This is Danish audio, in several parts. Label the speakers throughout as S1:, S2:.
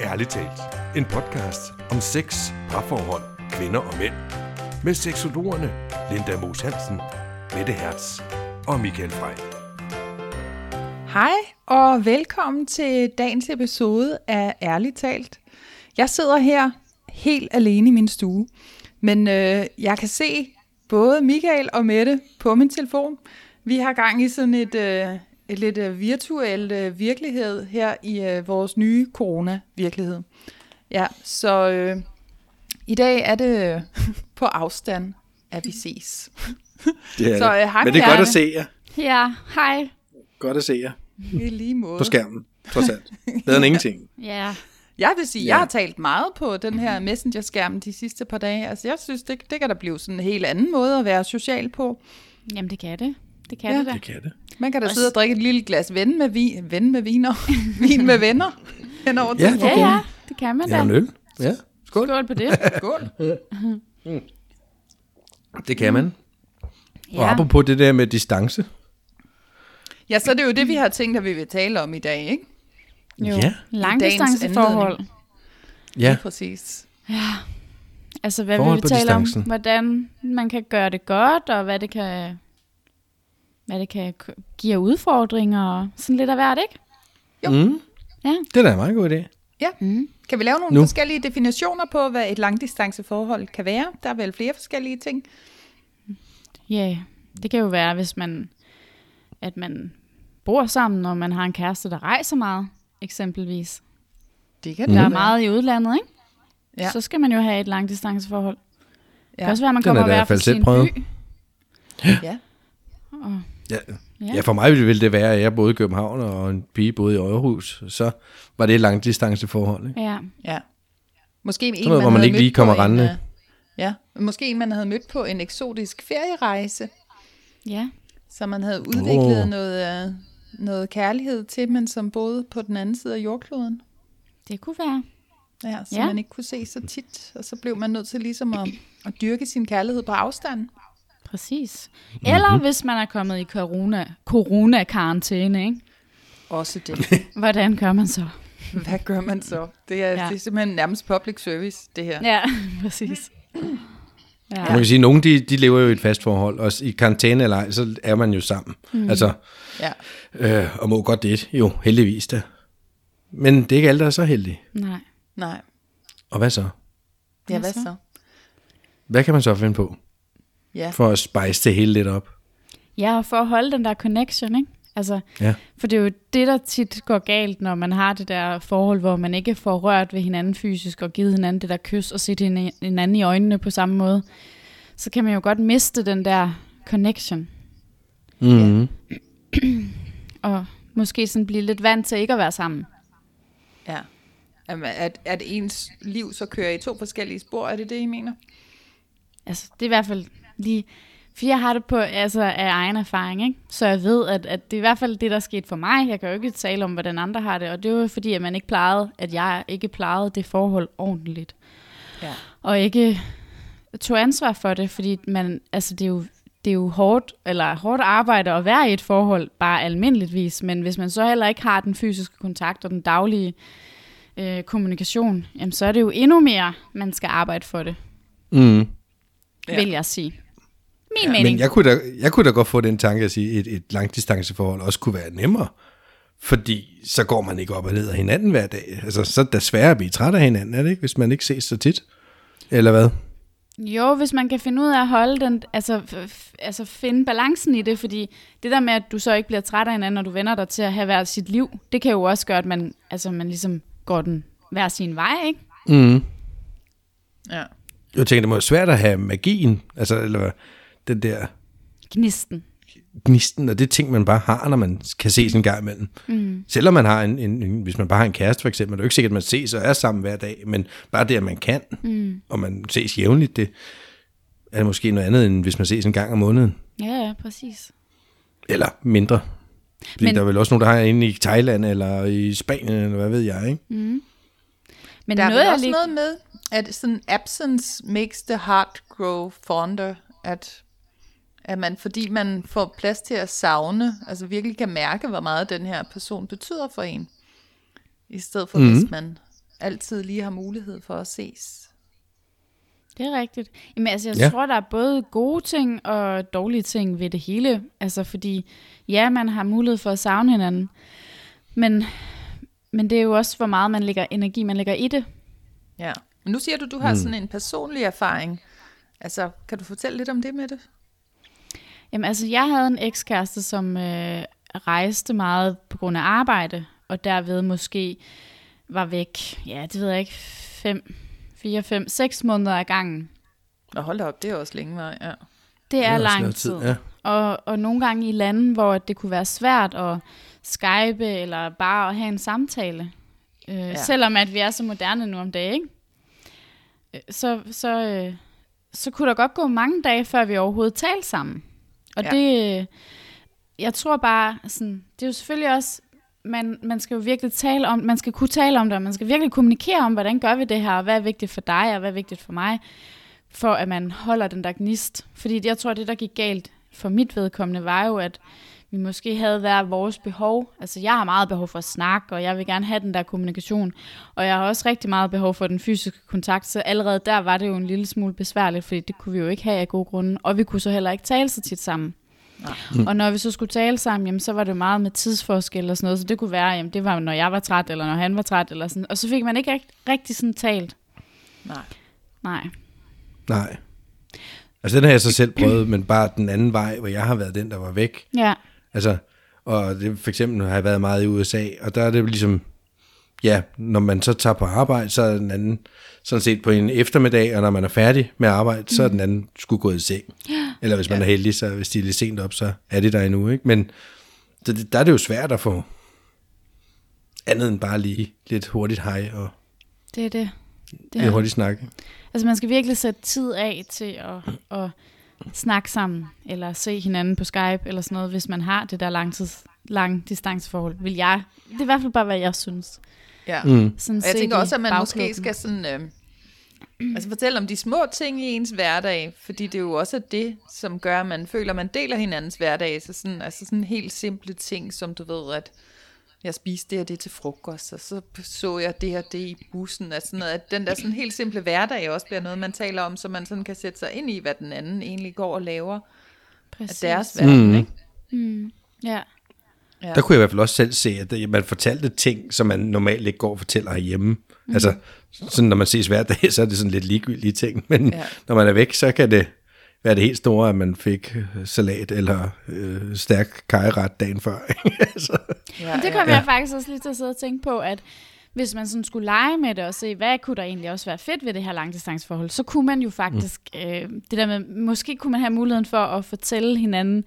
S1: Ærligt talt. En podcast om sex, parforhold, kvinder og mænd. Med seksologerne Linda Moos Hansen, Mette Hertz og Michael Frey.
S2: Hej og velkommen til dagens episode af Ærligt talt. Jeg sidder her helt alene i min stue, men øh, jeg kan se både Michael og Mette på min telefon. Vi har gang i sådan et, øh, et lidt øh, virtuel øh, virkelighed her i øh, vores nye corona-virkelighed. Ja, så øh, i dag er det øh, på afstand, at vi ses.
S3: Det er
S2: Så,
S3: det.
S2: øh, hej
S3: Men det er
S2: med
S3: godt at se jer.
S4: Ja, hej.
S3: Godt at se jer
S2: I lige måde.
S3: på skærmen, trods alt. Bedre end ingenting.
S4: Ja,
S2: Jeg vil sige,
S3: Ja.
S2: jeg har talt meget på den her messenger-skærm de sidste par dage. Altså, jeg synes, det, det kan da blive sådan en helt anden måde at være social på.
S4: jamen det kan det. Det kan
S2: Ja.
S4: ja. det da.
S3: Det kan det.
S2: Man kan da
S4: Også-
S2: sidde og drikke et lille glas ven med vin, ven med viner, vin med venner hen over
S3: Ja.
S4: Ja, ja, det kan man
S3: Ja,
S4: da.
S3: en øl. Ja, skål.
S4: Skål på det.
S2: Skål.
S3: Det kan man. Og
S4: Ja,
S3: apropos det der med distance.
S2: Ja, så er det jo det, vi har tænkt, at vi vil tale om i dag, ikke?
S4: jo.
S3: Ja.
S4: Langdistanceforhold.
S3: Ja,
S2: Præcis.
S4: Altså, hvad
S3: Forhold
S4: vil
S3: på
S4: vi tale
S3: distancen.
S4: om? Hvordan man kan gøre det godt, og hvad det kan, hvad det kan give udfordringer, og sådan lidt af hvert, ikke?
S3: mm,
S4: Ja.
S3: det er da en meget god idé.
S2: Ja.
S4: Mm.
S2: Kan vi lave nogle
S3: Nu.
S2: forskellige definitioner på, hvad et langdistanceforhold kan være? Der er vel flere forskellige ting.
S4: Ja, det kan jo være, hvis man, at man bor sammen, og man har en kæreste, der rejser meget, eksempelvis.
S2: Det kan
S4: Der er meget i udlandet, ikke?
S2: Ja.
S4: Så skal man jo have et langdistanceforhold. Det kan
S2: Ja.
S4: også være, at man
S3: Den er
S4: kommer hver fra sin by.
S2: ja.
S4: Og,
S3: Ja.
S4: Ja.
S3: ja, for mig ville det være, at jeg boede i København, og en pige boede i Aarhus. Så var det et langdistanceforhold. Ikke?
S4: ja.
S2: Ja. Måske en,
S3: noget, hvor man
S2: havde
S3: ikke lige
S2: mødt på
S3: kommer
S2: en,
S3: rendende.
S2: øh, Ja, måske en, man havde mødt på en eksotisk ferierejse,
S4: ja.
S2: så man havde udviklet
S3: Åh.
S2: noget, øh, noget kærlighed til, men som boede på den anden side af jordkloden.
S4: Det kunne være.
S2: Ja, så
S4: Ja.
S2: man ikke kunne se så tit, og så blev man nødt til ligesom at, at dyrke sin kærlighed på afstand.
S4: Præcis.
S3: Mhm.
S4: Eller hvis man er kommet i corona, corona-karantæne, ikke?
S2: Også det.
S4: Hvordan gør man så?
S2: Hvad gør man så? Det er, ja. Det er simpelthen nærmest public service, det her.
S4: Ja, præcis. Ja.
S3: Man kan sige, at nogle de, de lever jo i et fast forhold, og i karantæne eller ej, så er man jo sammen. Mm. Altså,
S2: Ja.
S3: øh, og må godt det, jo, heldigvis da. Men det er ikke alle, der er så heldige.
S4: Nej.
S2: Nej.
S3: Og hvad så?
S2: Ja,
S4: Hvad så?
S3: Hvad kan man så finde på,
S2: Ja.
S3: for at spice det hele lidt op?
S4: Ja, og for at holde den der connection, ikke? Altså,
S3: Ja.
S4: for det er jo det, der tit går galt, når man har det der forhold, hvor man ikke får rørt ved hinanden fysisk, og givet hinanden det der kys, og set hinanden i øjnene på samme måde. Så kan man jo godt miste den der connection,
S3: Mm.
S4: og måske sådan blive lidt vant til ikke at være sammen.
S2: ja. At, at ens liv så kører i to forskellige spor, er det det, I mener?
S4: Altså, det er i hvert fald lige... For jeg har det på altså, af egen erfaring, ikke? Så jeg ved, at, at det er i hvert fald det, der skete for mig. Jeg kan jo ikke tale om, hvordan andre har det. Og det var jo fordi, at man ikke plejede, at jeg ikke plejede det forhold ordentligt.
S2: Ja.
S4: Og ikke tog ansvar for det, fordi man, altså, det er jo det er jo hårdt, eller hårdt arbejde at være i et forhold, bare almindeligvis, men hvis man så heller ikke har den fysiske kontakt og den daglige øh, kommunikation, jamen så er det jo endnu mere, man skal arbejde for det,
S3: Mm.
S2: Ja.
S4: vil jeg sige. Min ja,
S3: Men
S4: mening.
S3: jeg kunne, da, jeg kunne da godt få den tanke at sige, at et, et langdistanceforhold også kunne være nemmere. Fordi så går man ikke op og af hinanden hver dag. Altså, så er det da sværere at blive træt af hinanden, er det ikke? Hvis man ikke ses så tit. Eller hvad?
S4: Jo, hvis man kan finde ud af at holde den, altså, altså finde balancen i det, fordi det der med, at du så ikke bliver træt af hinanden, når du vender dig til at have hver sit liv, det kan jo også gøre, at man, altså, man ligesom går den hver sin vej, ikke?
S3: Mm.
S2: Ja.
S3: Jeg tænker, det må være svært at have magien. Altså, eller hvad? Den der
S4: Gnisten.
S3: gnisten, og det er ting, man bare har, når man kan ses en gang imellem. Mm. Selvom man har en, en, en, hvis man bare har en kæreste for eksempel, det er jo ikke sikkert, at man ses og er sammen hver dag, men bare det, at man kan, mm. og man ses jævnligt, det er måske noget andet, end hvis man ses en gang om måneden.
S4: Ja, ja, præcis.
S3: Eller mindre. Fordi men, der er vel også nogen, der har en i Thailand, eller i Spanien, eller hvad ved jeg, ikke?
S4: Men
S2: Der er
S4: noget,
S2: også
S4: lige...
S2: noget med, at sådan absence makes the heart grow fonder, at, at man, fordi man får plads til at savne, altså virkelig kan mærke, hvor meget den her person betyder for en, i stedet for
S3: Mhm.
S2: mm. hvis man altid lige har mulighed for at ses.
S4: Det er rigtigt. Jamen, altså, jeg
S3: ja.
S4: tror, der er både gode ting og dårlige ting ved det hele. Altså, fordi ja, man har mulighed for at savne hinanden. Men, men det er jo også, hvor meget man lægger energi, man lægger i det.
S2: Ja. Men nu siger du, du har mm. sådan en personlig erfaring. Altså, kan du fortælle lidt om det med det?
S4: Jamen, altså, jeg havde en ekskæreste, som øh, rejste meget på grund af arbejde, og derved måske var væk, ja, det ved jeg ikke, fem, fire, fem, seks måneder ad gangen.
S2: Nå, hold da op, det er også længe vej, ja.
S4: Det er,
S3: også
S4: lang
S3: noget
S4: tid.
S3: tid, ja.
S4: Og, og nogle gange i lande, hvor det kunne være svært at skype, eller bare at have en samtale. Øh, ja. Selvom at vi er så moderne nu om dagen, ikke? Øh, Så, så, øh, så kunne der godt gå mange dage, før vi overhovedet talte sammen. Og
S2: Ja.
S4: det, jeg tror bare, sådan, det er jo selvfølgelig også, man, man skal jo virkelig tale om, man skal kunne tale om det, og man skal virkelig kommunikere om, hvordan gør vi det her, og hvad er vigtigt for dig, og hvad er vigtigt for mig, for at man holder den der gnist. Fordi jeg tror, det der gik galt for mit vedkommende, var jo, at vi måske havde hver vores behov. Altså, jeg har meget behov for at snakke, og jeg vil gerne have den der kommunikation. Og jeg har også rigtig meget behov for den fysiske kontakt, så allerede der var det jo en lille smule besværligt, fordi det kunne vi jo ikke have af gode grunde. Og vi kunne så heller ikke tale så tit sammen. Mm. Og når vi så skulle tale sammen, jamen, så var det jo meget med tidsforskel og sådan noget, så det kunne være, jamen, det var, når jeg var træt, eller når han var træt, eller sådan. Og så fik man ikke rigt- rigtig sådan talt.
S2: Nej.
S4: Nej.
S3: Nej. Altså den har jeg så selv prøvet, men bare den anden vej, hvor jeg har været den, der var væk.
S4: Ja.
S3: Altså, og det, for eksempel har jeg været meget i USA, og der er det ligesom, ja, når man så tager på arbejde, så er den anden sådan set på en eftermiddag, og når man er færdig med arbejde, så er den anden skulle gå i seng. Eller hvis man er heldig, så hvis de er lidt sent op, så er de der endnu, ikke? Men det, der er det jo svært at få andet end bare lige lidt hurtigt hej og
S4: Det er det. det
S3: lidt
S4: er.
S3: hurtigt snak.
S4: Altså man skal virkelig sætte tid af til at, at snakke sammen, eller se hinanden på Skype, eller sådan noget, hvis man har det der langtids, lang distanceforhold, vil jeg. Det er i hvert fald bare, hvad jeg synes.
S2: Ja.
S3: Mm.
S4: Sådan
S2: Og jeg tænker også, at man måske skal sådan, øh, altså fortælle om de små ting i ens hverdag, fordi det er jo også det, som gør, at man føler, at man deler hinandens hverdag. Så sådan, altså sådan helt simple ting, som du ved, at jeg spiste det og det til frokost, og så så jeg det og det i bussen. Altså sådan noget, at den der sådan helt simple hverdag også bliver noget, man taler om, så man sådan kan sætte sig ind i, hvad den anden egentlig går og laver af
S4: Præcis.
S2: deres verden.
S3: Mm.
S2: Ikke?
S4: Mm. Ja.
S2: Ja.
S3: Der kunne jeg i hvert fald også selv se, at man fortalte ting, som man normalt ikke går og fortæller herhjemme. Mm. Altså, sådan når man ses hver dag, så er det sådan lidt ligegyldige ting. Men
S2: ja.
S3: når man er væk, så kan det være det helt store, at man fik øh, salat eller øh, stærk kajeret dagen før. altså,
S2: Ja,
S4: Men det kommer jeg faktisk også lige til at sidde og tænke på, at hvis man sådan skulle lege med det og se, hvad kunne der egentlig også være fedt ved det her langdistanceforhold, så kunne man jo faktisk, mm. øh, det der med, måske kunne man have muligheden for at fortælle hinanden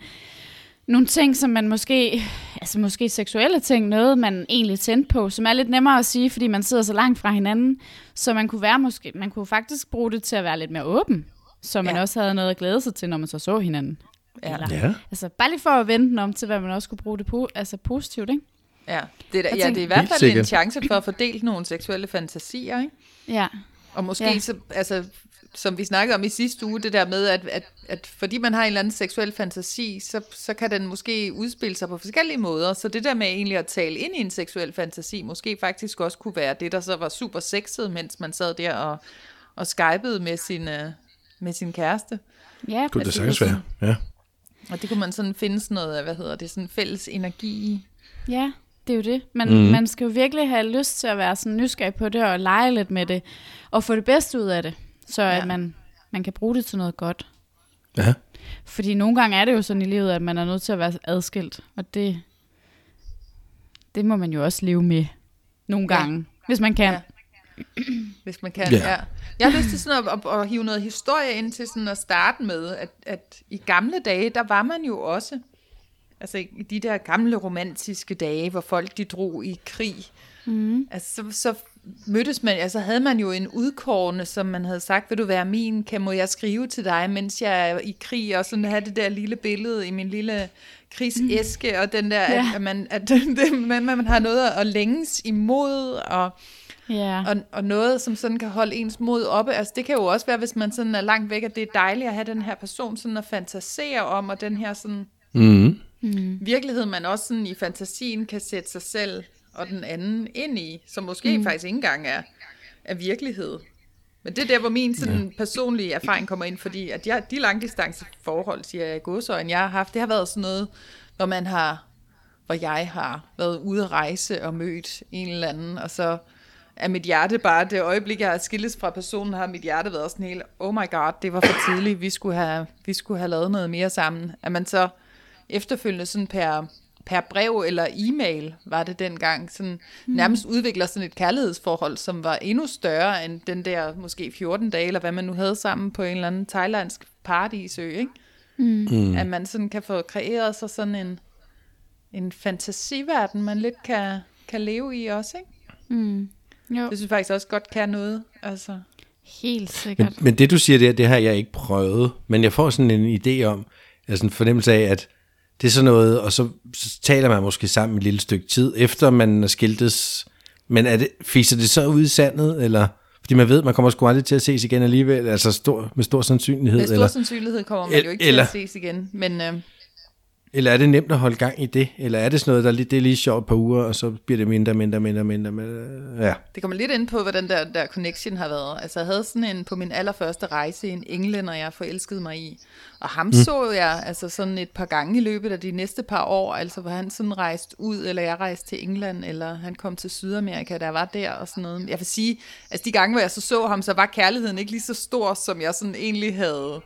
S4: nogle ting, som man måske, altså måske seksuelle ting, noget man egentlig tændte på, som er lidt nemmere at sige, fordi man sidder så langt fra hinanden, så man kunne være måske, man kunne faktisk bruge det til at være lidt mere åben, så man
S2: Ja.
S4: også havde noget at glæde sig til, når man så så hinanden.
S2: Ja.
S4: Eller,
S3: ja.
S4: Altså bare lige for at vende den om til, hvad man også kunne bruge det på, altså positivt, ikke?
S2: Ja, det er, da, ja,
S4: tænker-
S2: det er i hvert fald en
S3: sikkert.
S2: chance for at fordele nogle seksuelle fantasier, ikke?
S4: Ja.
S2: Og måske
S4: Ja.
S2: ja. så, altså, som vi snakkede om i sidste uge, det der med, at, at, at fordi man har en eller anden seksuel fantasi, så, så kan den måske udspille sig på forskellige måder. Så det der med egentlig at tale ind i en seksuel fantasi, måske faktisk også kunne være det, der så var super sexet, mens man sad der og, og skypede med sin, øh, med sin kæreste.
S4: Ja,
S3: Kunne det sagtens
S2: det er
S3: være. Ja.
S2: Og det kunne man sådan finde sådan noget, hvad hedder det, sådan fælles energi i.
S4: Ja, det er jo det. Man, mm. man skal jo virkelig have lyst til at være sådan nysgerrig på det, og lege lidt med det, og få det bedste ud af det, så ja.
S2: Ja.
S4: at man, man kan bruge det til noget godt.
S3: ja.
S4: Fordi nogle gange er det jo sådan i livet, at man er nødt til at være adskilt, og det, det må man jo også leve med nogle
S2: Ja.
S4: gange, hvis man kan.
S2: Ja. Hvis man kan,
S3: Ja.
S2: ja. Jeg har lyst til sådan at, at, at hive noget historie ind til sådan at starte med, at, at i gamle dage, der var man jo også, altså i de der gamle romantiske dage, hvor folk de drog i krig, mm. altså så, så mødtes man, altså havde man jo en udkårne, som man havde sagt, vil du være min, kan må jeg skrive til dig, mens jeg er i krig, og sådan have det der lille billede i min lille krigsæske, og den der. Ja. at, at, man, at det, man, man har noget at længes imod, og
S4: Ja.
S2: og, og noget, som sådan kan holde ens mod oppe. Altså det kan jo også være, hvis man sådan er langt væk, at det er dejligt at have den her person sådan at fantasere om, og den her sådan
S3: Mm.
S2: virkelighed, man også sådan i fantasien kan sætte sig selv og den anden ind i, som måske mm. faktisk ikke engang er, er virkelighed. Men det er der, hvor min sådan, ja. personlige erfaring kommer ind, fordi at jeg, de langdistanceforhold, siger jeg godsøjen, jeg har haft, det har været sådan noget, hvor man har, hvor jeg har været ude at rejse og mødt en eller anden, og så er mit hjerte bare, det øjeblik, jeg har skilles fra personen, har mit hjerte været sådan helt, oh my god, det var for tidligt, vi skulle have, vi skulle have lavet noget mere sammen. At man så efterfølgende sådan per, per brev eller e-mail, var det dengang, sådan mm. nærmest udvikler sådan et kærlighedsforhold, som var endnu større end den der måske 14 dage, eller hvad man nu havde sammen på en eller anden thailandsk paradisø, ikke? Mm. Mm. At man sådan kan få kreeret sig sådan en, en fantasiverden, man lidt kan, kan leve i også, ikke? Mm. Jo. Det synes jeg faktisk også godt kan noget. Altså.
S4: Helt sikkert.
S3: Men, men det du siger der, det har jeg ikke prøvet. Men jeg får sådan en idé om, altså en fornemmelse af, at det er sådan noget, og så, så taler man måske sammen et lille stykke tid, efter man er skiltes. Men er det, fiser det så ud i sandet, eller... Fordi man ved, man kommer sgu aldrig til at ses igen alligevel, altså stor, med stor sandsynlighed.
S2: Med stor eller, sandsynlighed kommer man jo ikke eller, til at ses igen, men... Øh,
S3: eller er det nemt at holde gang i det? Eller er det sådan noget, der det er lige sjovt et par uger, og så bliver det mindre, mindre, mindre, mindre? mindre ja.
S2: Det kommer lidt ind på, hvordan der, der connection har været. Altså jeg havde sådan en, på min allerførste rejse, en englænder, jeg forelskede mig i. Og ham mm. så jeg altså sådan et par gange i løbet af de næste par år, altså hvor han sådan rejste ud, eller jeg rejste til England, eller han kom til Sydamerika, der var der og sådan noget. Jeg vil sige, altså de gange, hvor jeg så så ham, så var kærligheden ikke lige så stor, som jeg sådan egentlig havde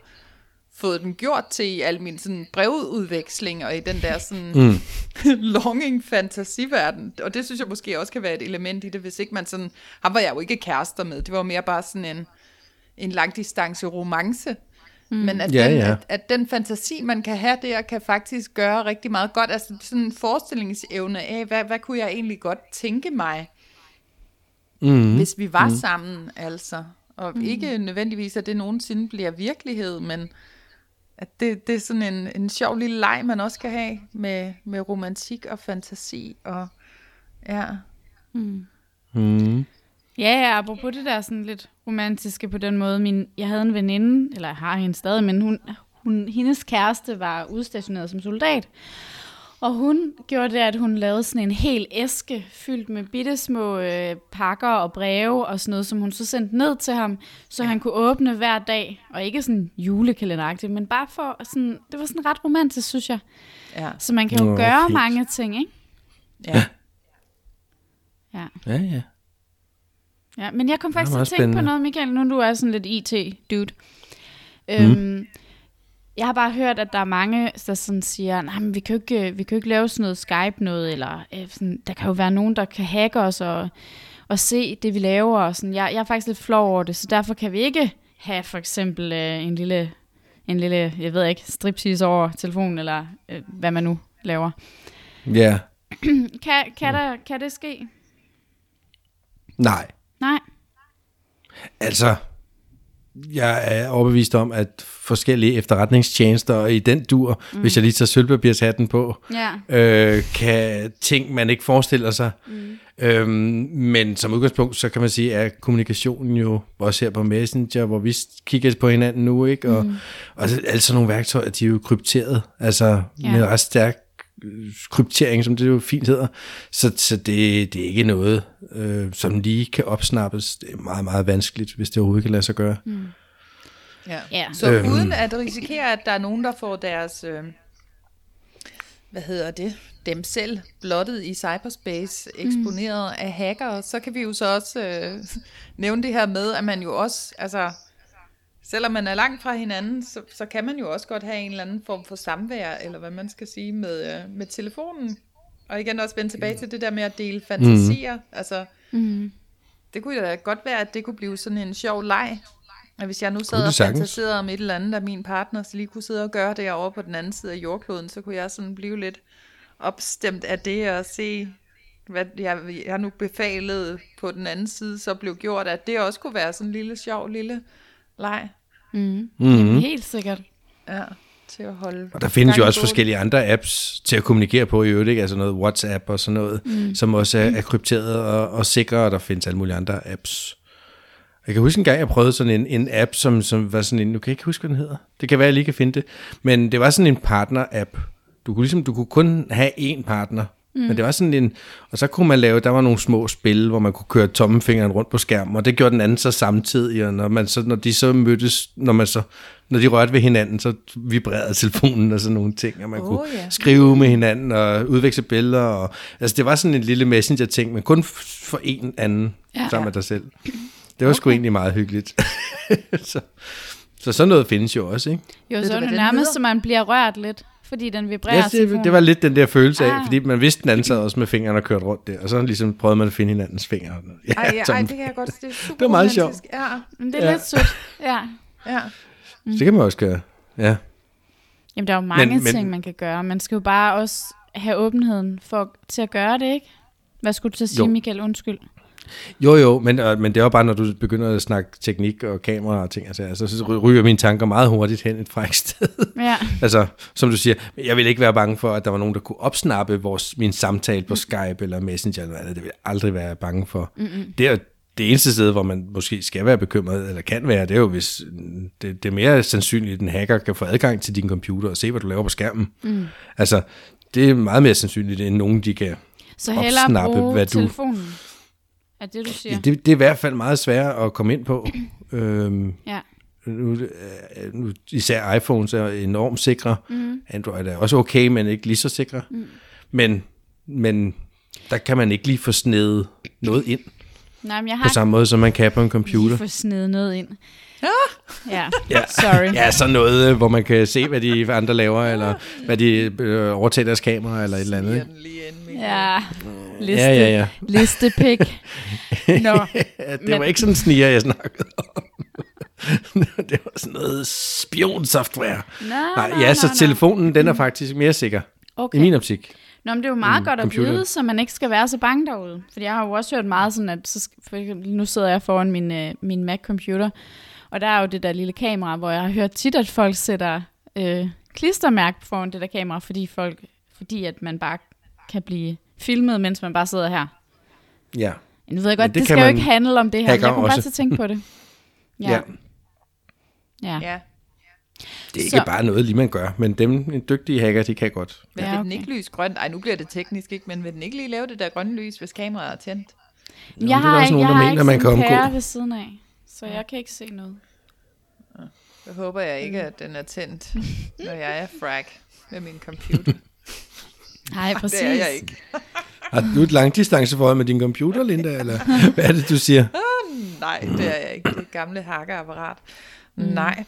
S2: fået den gjort til i al min sådan brevudveksling og i den der sådan mm. longing fantasiverden. Og det synes jeg måske også kan være et element i det, hvis ikke man sådan, ham var jeg jo ikke kærester med, det var mere bare sådan en, en langdistance romance. Mm. Men at, ja, den, ja. At, at den fantasi, man kan have der, kan faktisk gøre rigtig meget godt. Altså sådan en forestillingsevne af, hvad, hvad kunne jeg egentlig godt tænke mig, mm. hvis vi var mm. sammen, altså. Og mm. ikke nødvendigvis, at det nogensinde bliver virkelighed, men at det, det er sådan en, en sjov lille leg, man også kan have med, med romantik og fantasi. Og, ja.
S4: Mm. Mm. Ja, ja, apropos det der sådan lidt romantiske på den måde. Min, jeg havde en veninde, eller jeg har hende stadig, men hun, hun, hendes kæreste var udstationeret som soldat. Og hun gjorde det, at hun lavede sådan en hel æske fyldt med bitte små øh, pakker og breve og sådan noget, som hun så sendte ned til ham, så ja. han kunne åbne hver dag. Og ikke sådan julekalenderagtigt, men bare for sådan, det var sådan ret romantisk, synes jeg. Ja. Så man kan jo Nå, gøre fint. mange ting, ikke?
S3: Ja.
S4: Ja.
S3: Ja, ja.
S4: Ja, men jeg kom faktisk til at tænke spændende. på noget, Michael, nu du er sådan lidt IT-dude. Mm. Jeg har bare hørt, at der er mange, der sådan siger, nej, men vi kan jo ikke, vi kan jo ikke lave sådan noget Skype noget, eller øh, sådan, der kan jo være nogen, der kan hacke os og, og se det, vi laver. Og sådan. Jeg, jeg er faktisk lidt flov over det, så derfor kan vi ikke have for eksempel øh, en lille, en lille, jeg ved ikke, striptease over telefonen, eller øh, hvad man nu laver.
S3: Ja. Yeah.
S4: kan, kan, der, kan det ske?
S3: Nej.
S4: Nej.
S3: Altså, jeg er overbevist om, at forskellige efterretningstjenester i den dur, mm. hvis jeg lige tager sølvpapirshatten på,
S4: yeah.
S3: øh, kan ting, man ikke forestiller sig. Mm. Øhm, men som udgangspunkt, så kan man sige, at kommunikationen jo også her på Messenger, hvor vi kigger på hinanden nu, ikke? Og, mm. og altså nogle værktøjer, de er jo krypteret, altså yeah. med ret stærk kryptering, som det jo fint hedder. Så, så det, det er ikke noget, øh, som lige kan opsnappes. Det er meget, meget vanskeligt, hvis det overhovedet kan lade sig gøre. Mm.
S2: Ja. ja. Så øhm. uden at risikere, at der er nogen, der får deres, øh, hvad hedder det, dem selv blottet i cyberspace, eksponeret mm. af hacker, så kan vi jo så også øh, nævne det her med, at man jo også, altså selvom man er langt fra hinanden, så, så kan man jo også godt have en eller anden form for samvær, eller hvad man skal sige, med, øh, med telefonen. Og igen også vende tilbage til det der med at dele fantasier. Mm. Altså, mm. det kunne da godt være, at det kunne blive sådan en sjov leg. Og hvis jeg nu sad og fantaserede om et eller andet af min partner, så lige kunne sidde og gøre det over på den anden side af jordkloden, så kunne jeg sådan blive lidt opstemt af det og se, hvad jeg, jeg nu befalet på den anden side, så blev gjort, at det også kunne være sådan en lille sjov lille leg.
S4: Mm. Mm. Helt sikkert.
S2: Ja, til at holde...
S3: Og der findes jo også forskellige andre apps til at kommunikere på i øvrigt, ikke? altså noget WhatsApp og sådan noget, mm. som også er, er krypteret og, og sikre, og der findes alle mulige andre apps. Jeg kan huske en gang, jeg prøvede sådan en, en app, som, som var sådan en, nu kan jeg ikke huske, hvad den hedder. Det kan være, jeg lige kan finde det. Men det var sådan en partner-app. Du kunne, ligesom, du kunne kun have én partner Mm. Men det var sådan en, og så kunne man lave, der var nogle små spil, hvor man kunne køre tommelfingeren rundt på skærmen, og det gjorde den anden så samtidig, og når, man så, når de så mødtes, når man så, når de rørte ved hinanden, så vibrerede telefonen og sådan nogle ting, og man oh, kunne
S2: ja.
S3: skrive med hinanden og udveksle billeder, og, altså det var sådan en lille messenger-ting, men kun for en anden ja, sammen med dig selv. Det var okay. sgu egentlig meget hyggeligt. så, så sådan noget findes jo også, ikke?
S4: Jo, så er det nærmest, så man bliver rørt lidt, fordi den vibrerer.
S3: Ja, det, det var lidt den der følelse af,
S4: Ah.
S3: fordi man vidste, den anden sad også med fingrene og kørte rundt der, og så ligesom prøvede man at finde hinandens fingre. Ja,
S2: Ej, ja, ej, det kan jeg godt. Det er super
S3: Det var meget
S2: romantisk. Ja,
S4: Men det er
S3: Ja.
S4: lidt sødt. Ja.
S2: ja.
S3: Det kan man også gøre. Ja.
S4: Jamen, der er jo mange
S3: Men-
S4: men, ting, man kan gøre. Man skal jo bare også have åbenheden for, til at gøre det, ikke? Hvad skulle du til at sige,
S3: Jo.
S4: Michael? Undskyld.
S3: Jo, jo, men, øh, men det er jo bare, når du begynder at snakke teknik og kamera og ting, altså, altså, så ryger mine tanker meget hurtigt hen et frækt sted.
S4: Ja.
S3: altså, som du siger, jeg vil ikke være bange for, at der var nogen, der kunne opsnappe vores, min samtale på Skype eller Messenger eller andet. Det vil jeg aldrig være bange for. Mm-hmm. Det er det eneste sted, hvor man måske skal være bekymret, eller kan være, det er jo, hvis mm, det, det er mere sandsynligt, at en hacker kan få adgang til din computer og se, hvad du laver på skærmen. Mm. Altså, det er meget mere sandsynligt, end nogen, de kan
S4: Så
S3: opsnappe, hvad du-
S4: telefonen. Er det, du siger?
S3: Ja, det, det er i hvert fald meget sværere at komme ind på. øhm,
S4: Ja.
S3: nu, øh, nu, især iPhones er enormt sikre. Mm. Android er også okay, men ikke lige så sikre. Mm. Men, men der kan man ikke lige få snedet noget ind
S4: Nej, men jeg
S3: på
S4: har
S3: samme måde, som man kan på en
S4: lige
S3: computer.
S4: få snedet noget ind. Ja,
S3: Ja.
S4: sorry.
S3: Ja, sådan noget, øh, hvor man kan se, hvad de andre laver, eller hvad de øh, overtager deres kamera, eller et eller andet.
S4: Ja, liste,
S3: Ja, ja, ja.
S4: listepik. Nå,
S3: ja det var
S4: Men-
S3: ikke sådan en sniger, jeg snakkede om. det var sådan noget spionsoftware.
S4: Nå,
S3: Nej,
S4: nå,
S3: ja, så
S4: nå.
S3: telefonen, den er faktisk mere sikker,
S4: Okay.
S3: i min optik.
S4: Nå, men det er jo meget
S3: Mm,
S4: godt at
S3: computer.
S4: vide, så man ikke skal være så bange derude. Fordi jeg har jo også hørt meget sådan, at så for nu sidder jeg foran min, øh, min Mac-computer, og der er jo det der lille kamera, hvor jeg har hørt tit, at folk sætter øh, klistermærke foran det der kamera, fordi, folk, fordi at man bare kan blive filmet, mens man bare sidder her.
S3: Ja.
S4: Nu ved jeg
S3: Men
S4: godt,
S3: det
S4: det, det skal jo ikke handle om det her, men jeg kommer bare
S3: også.
S4: til at tænke på det. Ja.
S3: ja.
S4: ja.
S2: Ja.
S3: Det er ikke
S4: Så-
S3: bare noget, lige man gør, men dem en dygtige hacker, de kan godt.
S2: Men
S4: Ja,
S2: ja, vil den
S4: okay.
S2: ikke lyse grønt? Ej, nu bliver det teknisk, ikke? Men vil den ikke lige lave det der grønne lys, hvis kameraet er tændt?
S4: Jeg
S3: der er
S4: har
S3: også
S4: ikke,
S3: nogen,
S4: jeg
S3: der
S4: har
S3: mener,
S4: ikke
S3: man
S4: sådan
S3: kan omgå.
S4: ved siden af, så jeg kan ikke se noget.
S2: Så håber jeg ikke, at den er tændt, når jeg er frag med min computer.
S4: Nej, præcis.
S2: Det er jeg ikke.
S3: Har du et langdistanceforhold med din computer, Linda, eller hvad er det, du siger?
S2: Nej, det er jeg ikke. Det gamle hakkerapparat. Mm. Nej.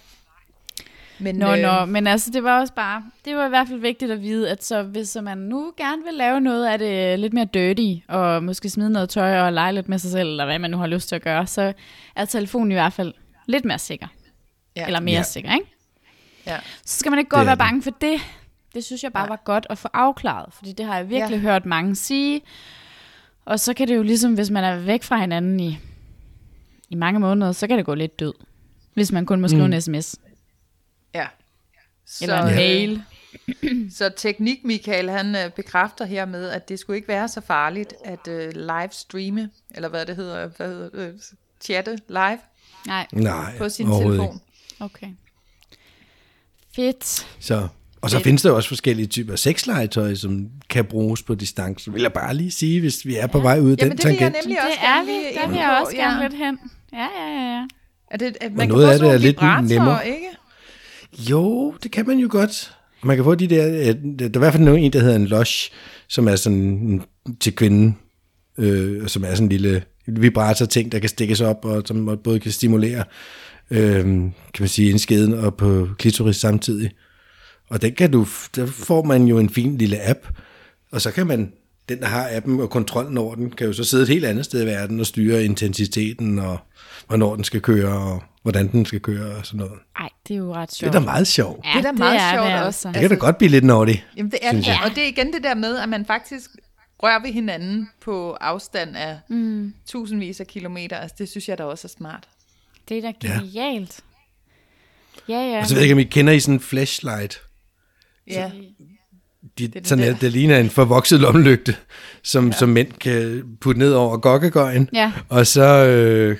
S2: Men,
S4: Nå,
S2: øh,
S4: nå, men altså det var også bare, det var i hvert fald vigtigt at vide, at så hvis man nu gerne vil lave noget af det lidt mere dirty, og måske smide noget tøj og lege lidt med sig selv, eller hvad man nu har lyst til at gøre, så er telefonen i hvert fald lidt mere sikker.
S2: Ja.
S4: Eller mere
S3: Ja.
S4: ja. sikker, ikke?
S2: Ja.
S4: Så skal man ikke gå og være bange for det. Det synes jeg bare
S2: Nej.
S4: var godt at få afklaret, fordi det har jeg virkelig
S2: Ja.
S4: ja. hørt mange sige. Og så kan det jo ligesom, hvis man er væk fra hinanden i, i mange måneder, så kan det gå lidt død. Hvis man kun må skrive mm. en sms.
S2: Ja. Så,
S4: Eller en
S2: øh,
S4: mail.
S2: Så teknik, Michael, han øh, bekræfter hermed, at det skulle ikke være så farligt at øh, live streame, eller hvad det hedder, hvad hedder øh, chatte live
S4: Nej,
S3: Nej,
S2: på sin telefon.
S4: okay. Fedt.
S3: Ikke. Så, og så
S4: Fedt.
S3: findes der også forskellige typer sexlegetøj, som kan bruges på distance. Vil jeg bare lige sige, hvis vi er på vej ud af
S2: Jamen,
S3: den
S2: det
S3: tangent.
S2: nemlig
S4: Det
S2: også
S4: er
S2: gerne
S4: vi. Der vil jeg også gerne
S2: ja.
S4: lidt hen. Ja, ja, ja.
S2: Er det, at man
S3: noget
S2: kan
S3: af det er lidt nemmere.
S2: ikke?
S3: Jo, det kan man jo godt. Man kan få de øh, der, der er i hvert fald en, der hedder en losh, som er sådan til kvinden, øh, som er sådan en lille vibrator-ting, der kan stikkes op, og som både kan stimulere, øh, kan man sige, indskeden og på klitoris samtidig. Og den kan du, der får man jo en fin lille app, og så kan man, den der har appen og kontrollen over den, kan jo så sidde et helt andet sted i verden og styre intensiteten, og hvornår den skal køre, og hvordan den skal køre, og sådan noget.
S4: Ej, det er jo ret
S3: Det
S4: sjovt.
S3: er da meget sjovt.
S4: Ja,
S2: Det er da meget sjovt
S4: det
S2: også.
S4: altså.
S3: Det kan da godt blive lidt naughty.
S2: Jamen det er det,
S3: jeg.
S2: og det er igen det der med, at man faktisk rører ved hinanden på afstand af mm. tusindvis af kilometer. Altså det synes jeg da også er smart.
S4: Det er da
S3: Ja.
S4: genialt. Ja, ja.
S3: Og så ved jeg ikke, om I kender I sådan en flashlight.
S2: Ja,
S3: De,
S2: den
S3: sådan
S2: der.
S3: det ligner en forvokset lommelygte, som, ja. som mænd kan putte ned over gokkegøjen.
S4: Ja.
S3: Og så øh,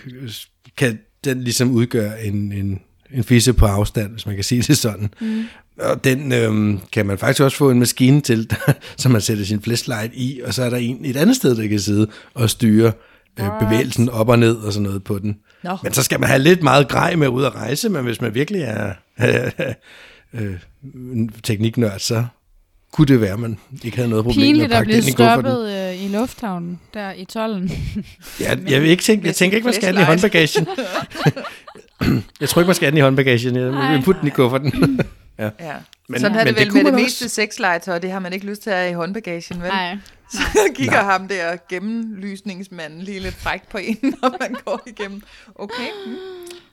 S3: kan den ligesom udgøre en, en, en fisse på afstand, hvis man kan sige det sådan. Mm. Og den øhm, kan man faktisk også få en maskine til, så man sætter sin flashlight i, og så er der en et andet sted, der kan sidde og styre øh, bevægelsen op og ned og sådan noget på den.
S2: Nå.
S3: Men så skal man have lidt meget grej med ud at rejse, men hvis man virkelig er øh, tekniknørd, så kunne det være, at man ikke havde noget problem med
S4: Pinligt
S3: at
S4: at
S3: pakke
S4: blive
S3: den i
S4: stoppet øh, i lufthavnen, der i tollen.
S3: Ja, jeg, vil ikke tænke, jeg
S2: Med
S3: tænker ikke, man skal have den i håndbagagen. jeg tror ikke, man skal have den i håndbagagen. Jeg vil putte den i kufferten.
S2: Ja.
S3: Men-
S2: Men, Sådan
S3: men
S2: det
S3: det
S2: vel
S3: kunne
S2: med det meste sexlegetøj, det har man ikke lyst til at have i håndbagagen, vel?
S4: Nej.
S2: Så kigger
S3: Nej.
S2: ham der gennemlysningsmanden lige lidt frækt på en, når man går igennem. Okay. Mm.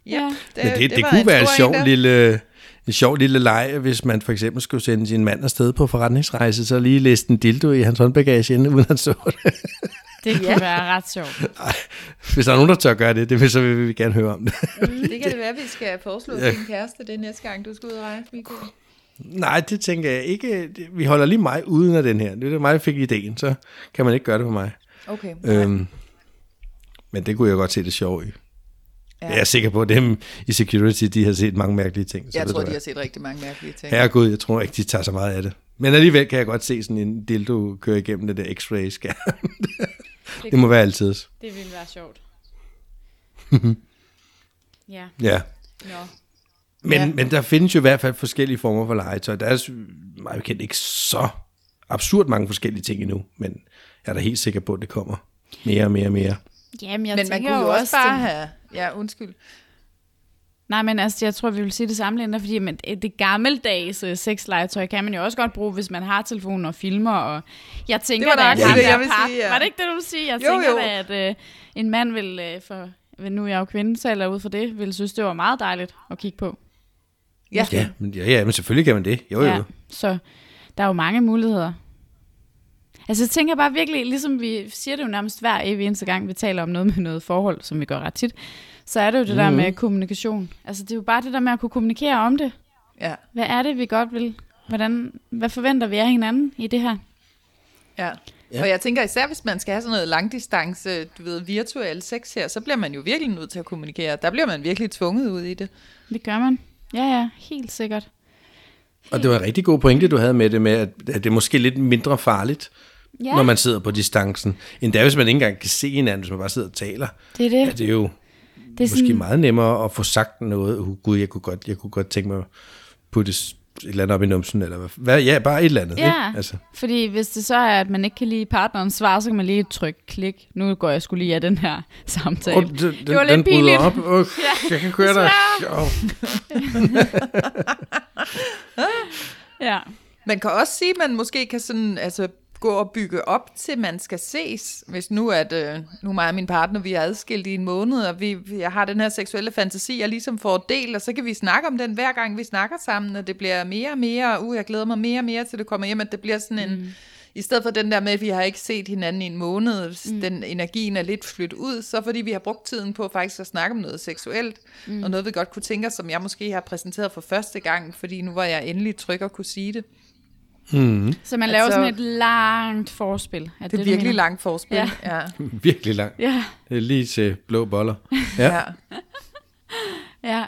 S2: Ja,
S4: Ja.
S2: det,
S3: Men det, det,
S2: var
S3: kunne
S2: en
S3: være en sjov
S2: der.
S3: lille, en sjov lille leg, hvis man for eksempel skulle sende sin mand afsted på forretningsrejse, så lige læste en dildo i hans håndbagage, inden uden han så det.
S4: Det kunne
S2: Ja.
S4: være ret sjovt.
S3: Hvis der er nogen, der tør gøre det, det vil, så vil vi gerne høre om det.
S2: Det kan det være, at vi skal foreslå
S3: Ja.
S2: din kæreste det næste gang, du skal ud og rejse, Mikko.
S3: Nej, det tænker jeg ikke. Vi holder lige mig uden af den her. Det er mig, der fik ideen, så kan man ikke gøre det for mig.
S2: Okay.
S3: Øhm, men det kunne jeg godt se det sjove i.
S2: Ja.
S3: Jeg er sikker på, at dem i security, de har set mange mærkelige ting. Så
S2: Jeg tror,
S3: du
S2: de har set rigtig mange mærkelige ting.
S3: Herregud, jeg tror ikke, de tager så meget af det. Men alligevel kan jeg godt se sådan en dildo køre igennem det der x-ray skærm. det må være altid.
S4: Det ville være sjovt. ja.
S3: Ja.
S4: Nå.
S3: Men,
S2: Ja.
S3: men der findes jo i hvert fald forskellige former for legetøj. Der er meget bekendt ikke så absurd mange forskellige ting endnu, men jeg er da helt sikker på, at det kommer mere og mere og mere.
S4: Jamen, jeg
S2: Men man kunne jo også
S4: det-
S2: bare have... Ja, undskyld.
S4: Nej, men altså, jeg tror, vi vil sige det samme, Linda, fordi men det, det gammeldags uh, sexlegetøj kan man jo også godt bruge, hvis man har telefoner og filmer, og jeg tænker,
S2: Det var
S4: da, at
S2: det, jeg vil
S4: part-
S2: sige, ja.
S4: Var det ikke det, du ville sige? Jeg
S2: Jo,
S4: tænker
S2: jo.
S4: da, at uh, en mand vil, uh, for, nu er jeg jo kvinde, så eller ud fra det, ville synes, det var meget dejligt at kigge på.
S2: Ja.
S3: Ja, men, ja, ja, men selvfølgelig kan man det. Jo, jo.
S4: Ja, så der er jo mange muligheder. Altså jeg tænker bare virkelig, ligesom vi siger det jo nærmest hver evig eneste gang, vi taler om noget med noget forhold, som vi gør ret tit, så er det jo det mm. der med kommunikation. Altså det er jo bare det der med at kunne kommunikere om det.
S2: Ja,
S4: Hvad er det, vi godt vil? Hvordan, hvad forventer vi af hinanden i det her?
S2: ja.
S3: Ja.
S2: ja. Og jeg tænker især, hvis man skal have sådan noget langdistance, du ved, virtuel sex her, så bliver man jo virkelig nødt til at kommunikere. Der bliver man virkelig tvunget ud i det.
S4: Det gør man. Ja, ja, helt sikkert.
S3: Og det var en rigtig god pointe, du havde med det med, at at det er måske lidt mindre farligt,
S4: Ja,
S3: når man sidder på distancen, end der, hvis man ikke engang kan se hinanden, hvis man bare sidder og taler.
S4: det er det.
S3: Ja, det er jo
S4: det er
S3: måske sådan... meget nemmere at få sagt noget. Uh, gud, jeg kunne godt, jeg kunne godt tænke mig at putte et eller andet op i numsen, eller hvad, ja, bare et eller andet.
S4: Ja,
S3: Ikke? Altså,
S4: fordi hvis det så er, at man ikke kan lide partnerens svar, så kan man lige trykke klik. Nu går jeg skulle lige af den her samtale.
S3: oh, den,
S4: det var lidt
S3: den bryder
S4: pinligt.
S3: op. Uh, jeg kan køre dig. Oh.
S4: Ja.
S2: Man kan også sige, at man måske kan sådan, altså, gå og bygge op til, man skal ses. Hvis nu at, øh, nu er mig og min partner, vi er adskilt i en måned, og vi, jeg har den her seksuelle fantasi, jeg ligesom får del, og så kan vi snakke om den hver gang, vi snakker sammen, og det bliver mere og mere, uh, jeg glæder mig mere og mere til det kommer hjem, at det bliver sådan en, mm. i stedet for den der med, at vi har ikke set hinanden i en måned, mm. den energien er lidt flyttet ud, så fordi vi har brugt tiden på faktisk at snakke om noget seksuelt, mm. og noget vi godt kunne tænke os, som jeg måske har præsenteret for første gang, fordi nu var jeg endelig tryg at kunne sige det.
S4: Så man laver
S2: Altså-
S4: sådan et langt forspil. Er
S2: Det er
S4: du
S2: virkelig
S4: mener?
S2: langt forspil.
S4: Ja.
S2: Ja.
S3: Virkelig langt.
S4: Ja,
S3: Det er lige til blå boller. Ja.
S2: ja.
S4: ja.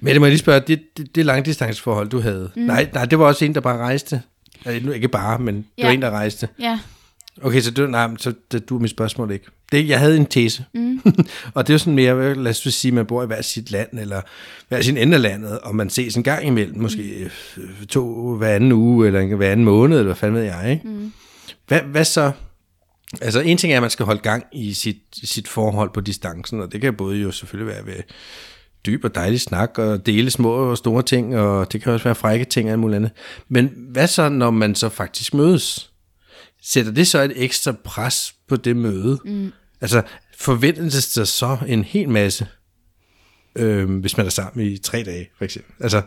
S3: Men det må jeg lige spørge, det, det, det langdistanceforhold, du havde. Mm. Nej, nej, det var også en, der bare rejste. Nu ikke bare, men det
S4: Ja.
S3: var en, der rejste.
S4: Ja,
S3: Okay, så, det, nej, så det, du er mit spørgsmål ikke. Det, jeg havde en tese. Mm. og det er jo sådan mere, lad os sige, man bor i hver sit land, eller hver sin ende af landet, og man ses en gang imellem, måske mm. to hver anden uge, eller en- hver anden måned, eller hvad fanden ved jeg, ikke? Mm. Hvad, hvad så? Altså, en ting er, at man skal holde gang i sit, sit forhold på distancen, og det kan både jo selvfølgelig være ved dyb og dejlig snak, og dele små og store ting, og det kan også være frække ting og alt muligt andet. Men hvad så, når man så faktisk mødes? Sætter det så et ekstra pres på det møde? Mm. Altså, forventes der så en hel masse, øh, hvis man er sammen i tre dage, for eksempel? Altså,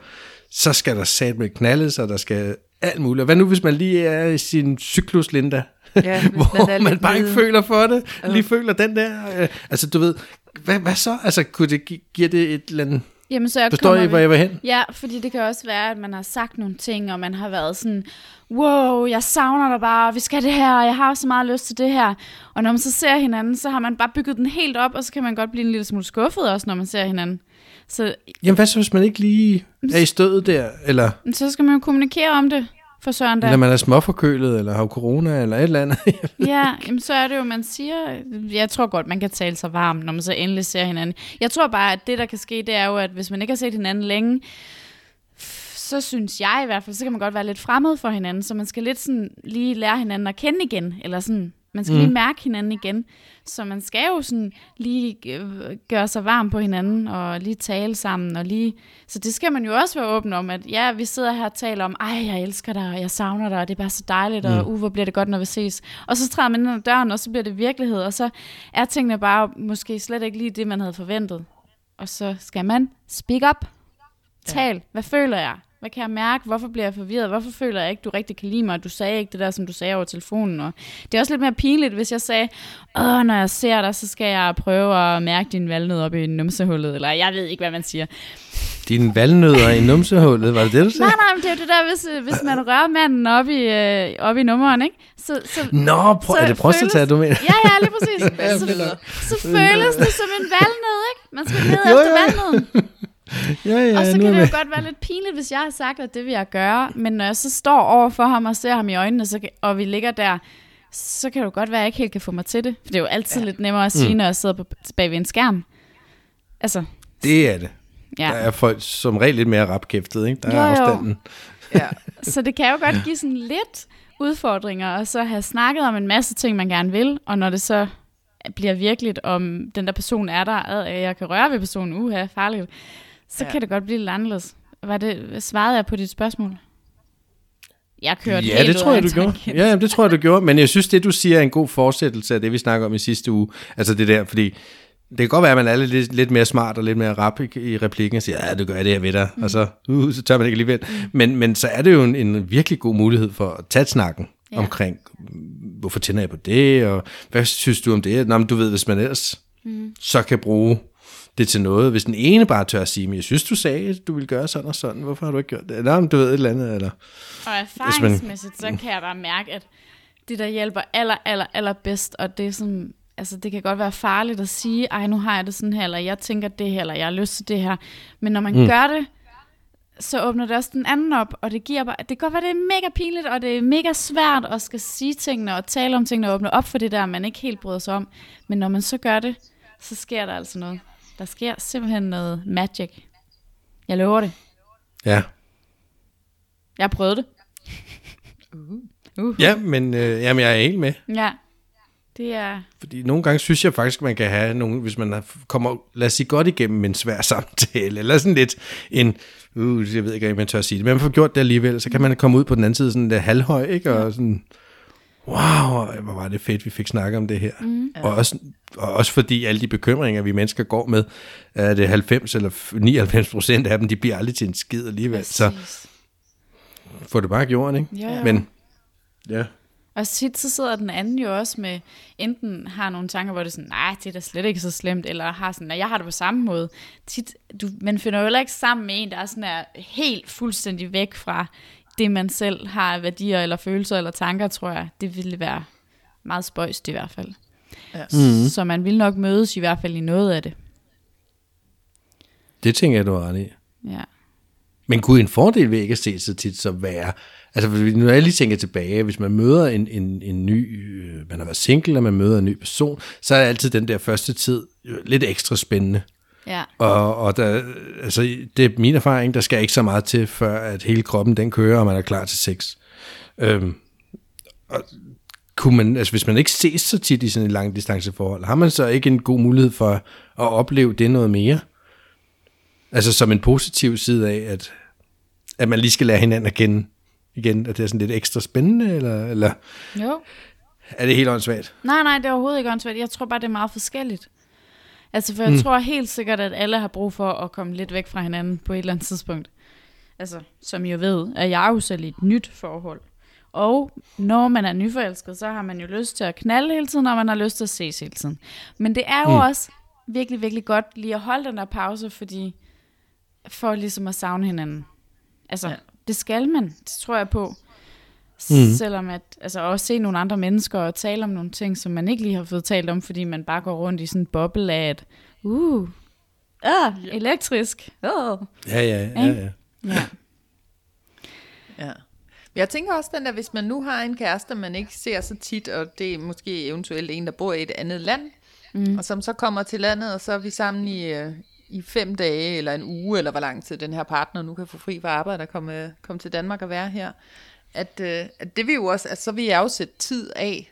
S3: så skal der sat med knaldes, og der skal alt muligt. Hvad nu, hvis man lige er i sin cyklus, Linda?
S2: Ja,
S3: hvor
S2: man
S3: man, bare ikke føler for det, lige føler den der, øh, altså du ved, hvad, hvad så? Altså kunne det gi- giver det et eller andet,
S4: Jamen, så jeg
S3: forstår I, hvor jeg vil hen?
S4: Ja, fordi det kan også være, at man har sagt nogle ting, og man har været sådan, wow, jeg savner dig bare, vi skal det her, og jeg har så meget lyst til det her. Og når man så ser hinanden, så har man bare bygget den helt op, og så kan man godt blive en lille smule skuffet også, når man ser hinanden. Så,
S3: Jamen hvad så, hvis man ikke lige er i stødet der, eller,
S4: så skal man jo kommunikere om det for søren da.
S3: eller man er småforkølet, eller har corona, eller et eller andet.
S4: Ja, jamen, så er det jo, man siger, jeg tror godt, man kan tale sig varm, når man så endelig ser hinanden. Jeg tror bare, at det, der kan ske, det er jo, at hvis man ikke har set hinanden længe, så synes jeg i hvert fald, så kan man godt være lidt fremmed for hinanden, så man skal lidt sådan lige lære hinanden at kende igen, eller sådan, man skal mm. lige mærke hinanden igen. Så man skal jo sådan lige øh, gøre sig varm på hinanden, og lige tale sammen, og lige... Så det skal man jo også være åben om, at ja, vi sidder her og taler om, ej, jeg elsker dig, og jeg savner dig, og det er bare så dejligt, og uh, hvor bliver det godt, når vi ses. Og så træder man ind ad døren, og så bliver det virkelighed, og så er tingene bare måske slet ikke lige det, man havde forventet. Og så skal man speak up. Tal. Hvad føler jeg? Hvad kan jeg mærke? Hvorfor bliver jeg forvirret? Hvorfor føler jeg ikke, du rigtig kan lide mig? Du sagde ikke det der, som du sagde over telefonen. Og det er også lidt mere pinligt, hvis jeg sagde, Åh, når jeg ser dig, så skal jeg prøve at mærke din valnød op i numsehullet. Eller jeg ved ikke, hvad man siger.
S3: Dine valnødder i numsehullet, var det det, du sagde?
S4: Nej, nej, men det er jo det der, hvis, øh, hvis man rører manden op i, øh, op i nummeren, ikke? Så, så,
S3: Nå, prøv,
S4: så
S3: er det prostata,
S4: føles-
S3: du mener?
S4: Ja, ja, lige præcis. så, så føles det som en valnød, ikke? Man skal ned efter valnøden.
S3: Ja, ja,
S4: Og så
S3: nu
S4: kan det jo godt være lidt pinligt, hvis jeg har sagt, at det vil jeg gøre. Men når jeg så står over for ham og ser ham i øjnene, så kan, og vi ligger der, så kan det jo godt være, at jeg ikke helt kan få mig til det. For det er jo altid ja. lidt nemmere at sige, mm. når jeg sidder på, bag ved en skærm. Altså,
S3: Det er det.
S4: ja.
S3: Der er folk som regel lidt mere rapkæftet, ikke? Der
S4: Jo,
S3: er
S4: jo.
S3: afstanden.
S2: Ja.
S4: Så det kan jo godt give sådan lidt udfordringer, og så have snakket om en masse ting, man gerne vil, og når det så bliver virkeligt, om den der person er der, at jeg kan røre ved personen, uha, farligt, så
S2: Ja.
S4: kan det godt blive lidt anderledes. Var det, svarede jeg på dit spørgsmål? Jeg kørte
S3: Ja,
S4: helt
S3: det tror jeg, du gjorde. Ja, jamen, det tror jeg, du gjorde. Men jeg synes, det du siger er en god fortsættelse af det, vi snakker om i sidste uge. Altså det der, fordi det kan godt være, at man er lidt, lidt mere smart og lidt mere rap i, i replikken og siger, ja, du gør det her ved dig, mm. og så, uh, så tør man ikke alligevel. Mm. Men, men så er det jo en, en virkelig god mulighed for at tage snakken. Ja. omkring, hvorfor tænder jeg på det, og hvad synes du om det? Nå, men du ved, hvis man ellers mm. så kan bruge det til noget. Hvis den ene bare tør at sige, men jeg synes, du sagde, at du ville gøre sådan og sådan, hvorfor har du ikke gjort det? Eller om du ved et eller andet, eller...
S4: Og erfaringsmæssigt, så kan jeg bare mærke, at det, der hjælper aller, aller, aller bedst, og det er sådan, altså det kan godt være farligt at sige, ej, nu har jeg det sådan her, eller jeg tænker det her, eller jeg har lyst til det her. Men når man mm. gør det, så åbner det også den anden op, og det giver bare, det kan godt være, det er mega pinligt, og det er mega svært at skal sige tingene, og tale om tingene, og åbne op for det der, man ikke helt bryder sig om. Men når man så gør det, så sker der altså noget. Der sker simpelthen noget magic. Jeg lover det.
S3: Ja,
S4: Jeg har prøvet det.
S3: ja men øh, jamen, jeg er helt med.
S4: Ja. Det er...
S3: Fordi nogle gange synes jeg faktisk, man kan have nogle, hvis man kommer, lad os sige, godt igennem en svær samtale, eller sådan lidt en, uh, jeg ved ikke, om man tør at sige det, men man får gjort det alligevel, så kan man komme ud på den anden side sådan lidt halvhøj, ikke? Og sådan, wow, hvor var det fedt, vi fik snakket om det her. Mm. Og, også, og også fordi alle de bekymringer, vi mennesker går med, er det 90 eller 99 procent af dem, de bliver aldrig til en skid alligevel. Så
S4: Præcis.
S3: få det bare gjort, ikke?
S4: Jo, jo.
S3: Men, ja.
S4: Og tit så sidder den anden jo også med, enten har nogle tanker, hvor det er sådan, nej, det er da slet ikke så slemt, eller har sådan, at jeg har det på samme måde. Tit, du, man finder jo heller ikke sammen med en, der er sådan er helt fuldstændig væk fra det, man selv har af værdier, eller følelser, eller tanker, tror jeg. Det ville være meget spøjst i hvert fald.
S2: Ja.
S4: Mm. Så man vil nok mødes i hvert fald i noget af det.
S3: Det tænker jeg, du har ret i.
S4: Ja.
S3: Men kunne en fordel ved ikke at se så tit så være, altså hvis- når jeg lige tænker tilbage, hvis man møder en, en, en ny, øh, man har været single, og man møder en ny person, så er altid den der første tid øh, lidt ekstra spændende.
S4: Ja.
S3: Og, og der, altså, det er min erfaring, der skal ikke så meget til, før at hele kroppen den kører, og man er klar til sex. Øhm, og kunne man, altså hvis man ikke ses så tit i sådan et langt distanceforhold, har man så ikke en god mulighed for at opleve det noget mere? Altså som en positiv side af, at, at man lige skal lære hinanden at kende igen, at det er sådan lidt ekstra spændende, eller, eller
S4: Jo.
S3: er det helt åndssvagt?
S4: Nej, nej, det er overhovedet ikke åndssvagt. Jeg tror bare, det er meget forskelligt. Altså, for jeg mm. tror helt sikkert, at alle har brug for at komme lidt væk fra hinanden på et eller andet tidspunkt. Altså, som I jo ved, er jeg jo selv i et nyt forhold. Og når man er nyforelsket, så har man jo lyst til at knalde hele tiden, og man har lyst til at ses hele tiden. Men det er jo mm. også virkelig, virkelig godt lige at holde den der pause, fordi for ligesom at savne hinanden. Altså, ja. Det skal man, det tror jeg på. Mm. Selvom at, altså også se nogle andre mennesker og tale om nogle ting, som man ikke lige har fået talt om, fordi man bare går rundt i sådan en boble af, at uh, Ah, elektrisk. Oh.
S3: Ja, ja, ja. ja.
S4: Ja.
S2: Ja. Jeg tænker også den der, hvis man nu har en kæreste, man ikke ser så tit, og det er måske eventuelt en, der bor i et andet land, mm. og som så kommer til landet, og så er vi sammen i, øh, i fem dage, eller en uge, eller hvor lang tid den her partner nu kan få fri fra arbejde og komme, komme til Danmark og være her, at, øh, at det vil jo også, at så vil jeg jo sætte tid af,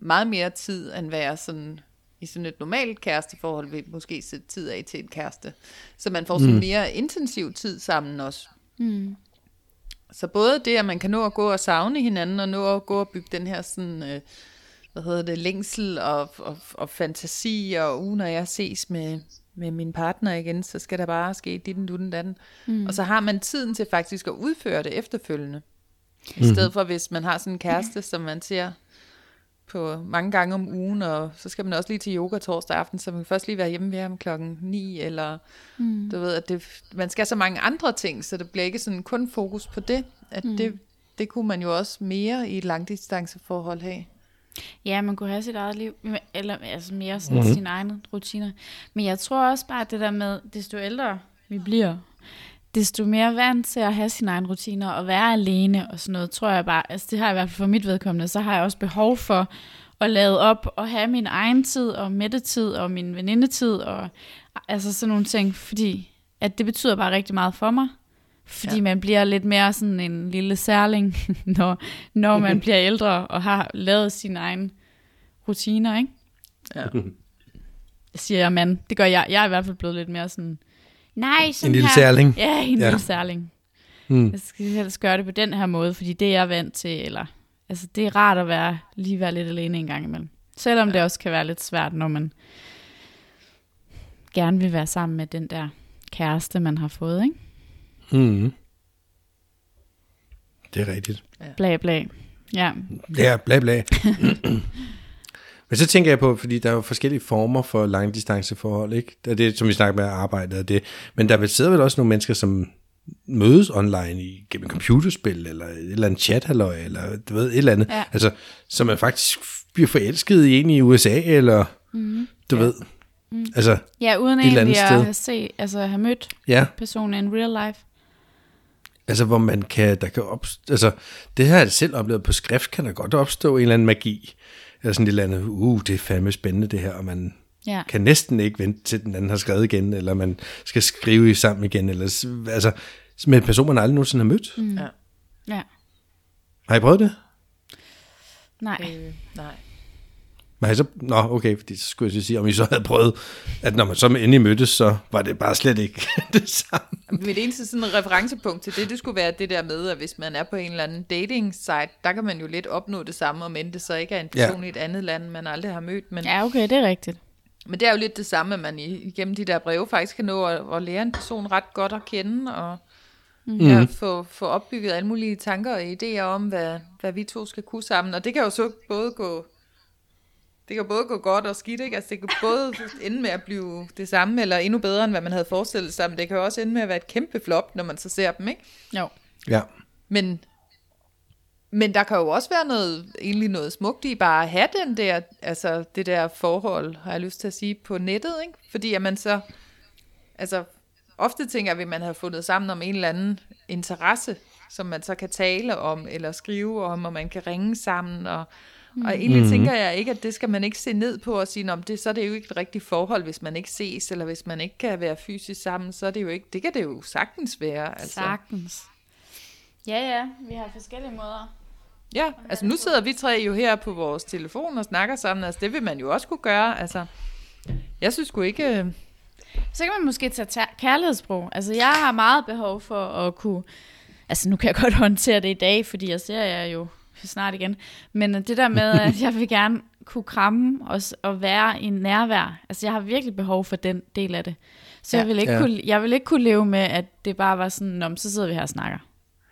S2: meget mere tid, end hvad jeg sådan i sådan et normalt kæresteforhold vil måske sætte tid af til en kæreste. Så man får sådan mm. mere intensiv tid sammen også.
S4: Mm.
S2: Så både det, at man kan nå at gå og savne hinanden, og nå at gå og bygge den her sådan, øh, hvad hedder det, længsel og, og, og fantasi, og uh, når jeg ses med, med min partner igen, så skal der bare ske dit og dutten datten. Mm. Og så har man tiden til faktisk at udføre det efterfølgende. I stedet for, hvis man har sådan en kæreste, som man ser på mange gange om ugen, og så skal man også lige til yoga torsdag aften, så man kan først lige være hjemme ved ham klokken 9, eller mm. du ved, at det, man skal så mange andre ting, så det bliver ikke sådan kun fokus på det, at mm. det, det kunne man jo også mere i et langdistanceforhold have.
S4: Ja, man kunne have sit eget liv, eller altså mere sådan mm-hmm. sine egne rutiner. Men jeg tror også bare, at det der med, desto ældre vi bliver, desto mere vant til at have sine egne rutiner og være alene og sådan noget, tror jeg bare, altså det har jeg i hvert fald for mit vedkommende, så har jeg også behov for at lade op og have min egen tid og mættetid og min venindetid og altså sådan nogle ting, fordi at det betyder bare rigtig meget for mig. Fordi ja. man bliver lidt mere sådan en lille særling, når, når man bliver ældre og har lavet sine egne rutiner, ikke?
S2: Ja.
S4: Siger jeg, man. Det gør jeg. Jeg er i hvert fald blevet lidt mere sådan, nej, sådan
S3: En lille
S4: her.
S3: særling.
S4: Ja, en
S3: Ja.
S4: ja. lille særling.
S3: Mm.
S4: Jeg skal helst gøre det på den her måde, fordi det er jeg vant til, eller altså det er rart at være, lige være lidt alene en gang imellem. Selvom ja. det også kan være lidt svært, når man gerne vil være sammen med den der kæreste, man har fået, ikke?
S3: Mm. Det er rigtigt.
S4: Bla bla. Ja,
S3: Ja, bla bla. Men så tænker jeg på, fordi der er jo forskellige former for langdistanceforhold, ikke? Det er det, som vi snakker med arbejde, og det. Men der sidder vel også nogle mennesker, som mødes online i, gennem computerspil, eller et eller andet chat eller du ved, et eller andet.
S4: Ja.
S3: Altså, som man faktisk bliver forelsket i en i USA, eller mm. du ved. Mm. Altså,
S4: ja uden
S3: Et eller andet
S4: egentlig at
S3: sted.
S4: se, altså have mødt
S3: ja,
S4: personen in real life.
S3: altså hvor man kan, der kan opstå, altså det her jeg selv oplevet på skrift, kan der godt opstå en eller anden magi. Eller sådan et eller andet, uh, det er fandme spændende det her, og man
S4: Ja.
S3: kan næsten ikke vente til den anden har skrevet igen, eller man skal skrive i sammen igen, eller altså med en person, man aldrig nogensinde har mødt. Mm.
S2: Ja.
S4: Ja.
S3: Har I prøvet det?
S4: Nej.
S2: Øh, nej.
S3: Nej, så, nå, okay, fordi så skulle jeg sige, om I så havde prøvet, at når man så endelig mødtes, så var det bare slet ikke det samme.
S2: Mit eneste sådan referencepunkt til det, det skulle være det der med, at hvis man er på en eller anden dating site, der kan man jo lidt opnå det samme, om end det så ikke er en person ja. i et andet land, man aldrig har mødt. Men, ja.
S4: Okay, det er rigtigt.
S2: men det er jo lidt det samme, at man igennem de der breve faktisk kan nå at, at lære en person ret godt at kende, og mm. ja, få, få opbygget alle mulige tanker og idéer om, hvad, hvad vi to skal kunne sammen. Og det kan jo så både gå... Det kan både gå godt og skidt, ikke? Altså, det kan både ende med at blive det samme, eller endnu bedre, end hvad man havde forestillet sig, men det kan jo også ende med at være et kæmpe flop, når man så ser dem, ikke?
S4: Jo.
S3: Ja.
S2: Men, men der kan jo også være noget, egentlig noget smukt i bare at have den der, altså det der forhold, har jeg lyst til at sige, på nettet, ikke? Fordi at man så, altså ofte tænker jeg, at man have fundet sammen om en eller anden interesse, som man så kan tale om, eller skrive om, og man kan ringe sammen, og, og egentlig mm. tænker jeg ikke, at det skal man ikke se ned på og sige, om det, så er det jo ikke et rigtigt forhold, hvis man ikke ses, eller hvis man ikke kan være fysisk sammen, så er det jo ikke, det kan det jo sagtens være. Altså.
S4: Sagtens. Ja, ja, vi har forskellige måder.
S2: Ja, altså nu sidder vi tre jo her på vores telefon og snakker sammen, altså det vil man jo også kunne gøre, altså jeg synes sgu ikke, øh,
S4: Så kan man måske tage kærlighedssprog. Altså, jeg har meget behov for at kunne... Altså, nu kan jeg godt håndtere det i dag, fordi jeg ser jer jo snart igen. Men det der med, at jeg vil gerne kunne kramme og, og være i nærvær. Altså, jeg har virkelig behov for den del af det. Så
S2: Ja.
S4: jeg, vil ikke
S3: Ja.
S4: kunne, jeg vil ikke kunne leve med, at det bare var sådan, Nå, så sidder vi her og snakker.